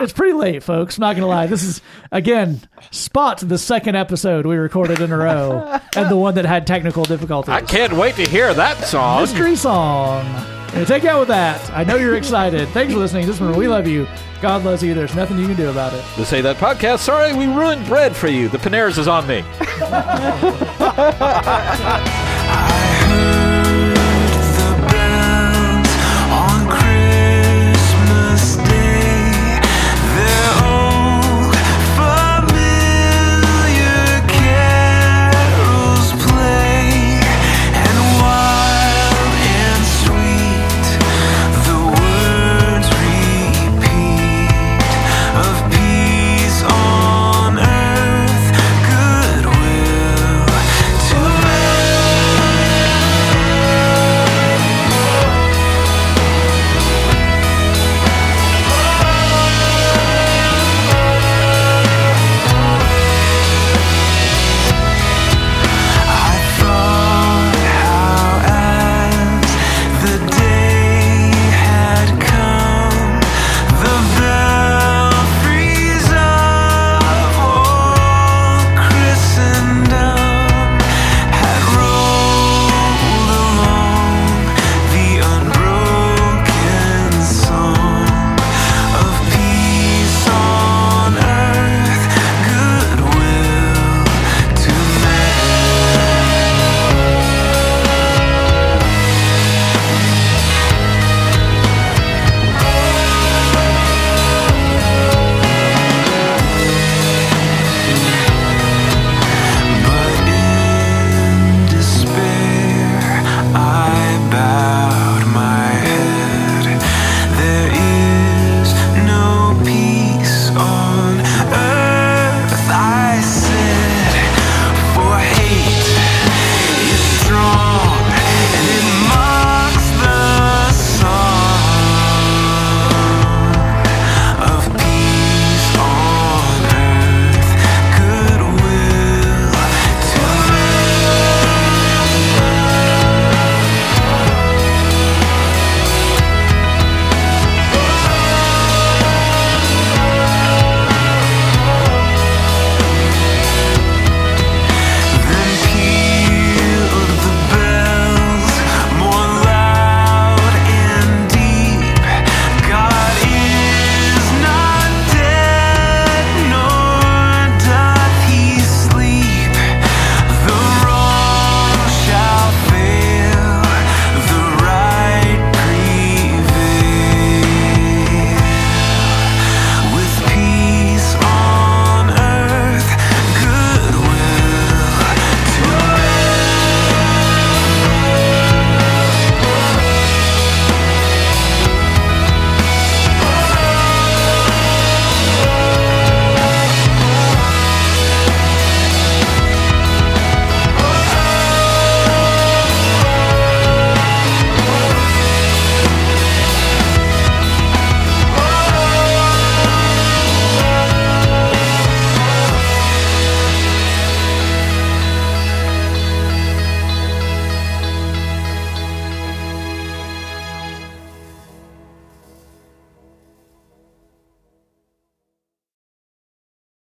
It's pretty late, folks. I'm not going to lie. This is, again, spot the second episode we recorded in a row and the one that had technical difficulties. I can't wait to hear that song. mystery song. And take you out with that. I know you're excited. Thanks for listening. This one, we love you. God loves you. There's nothing you can do about it. The Say That podcast. Sorry, we ruined bread for you. The Panera's is on me.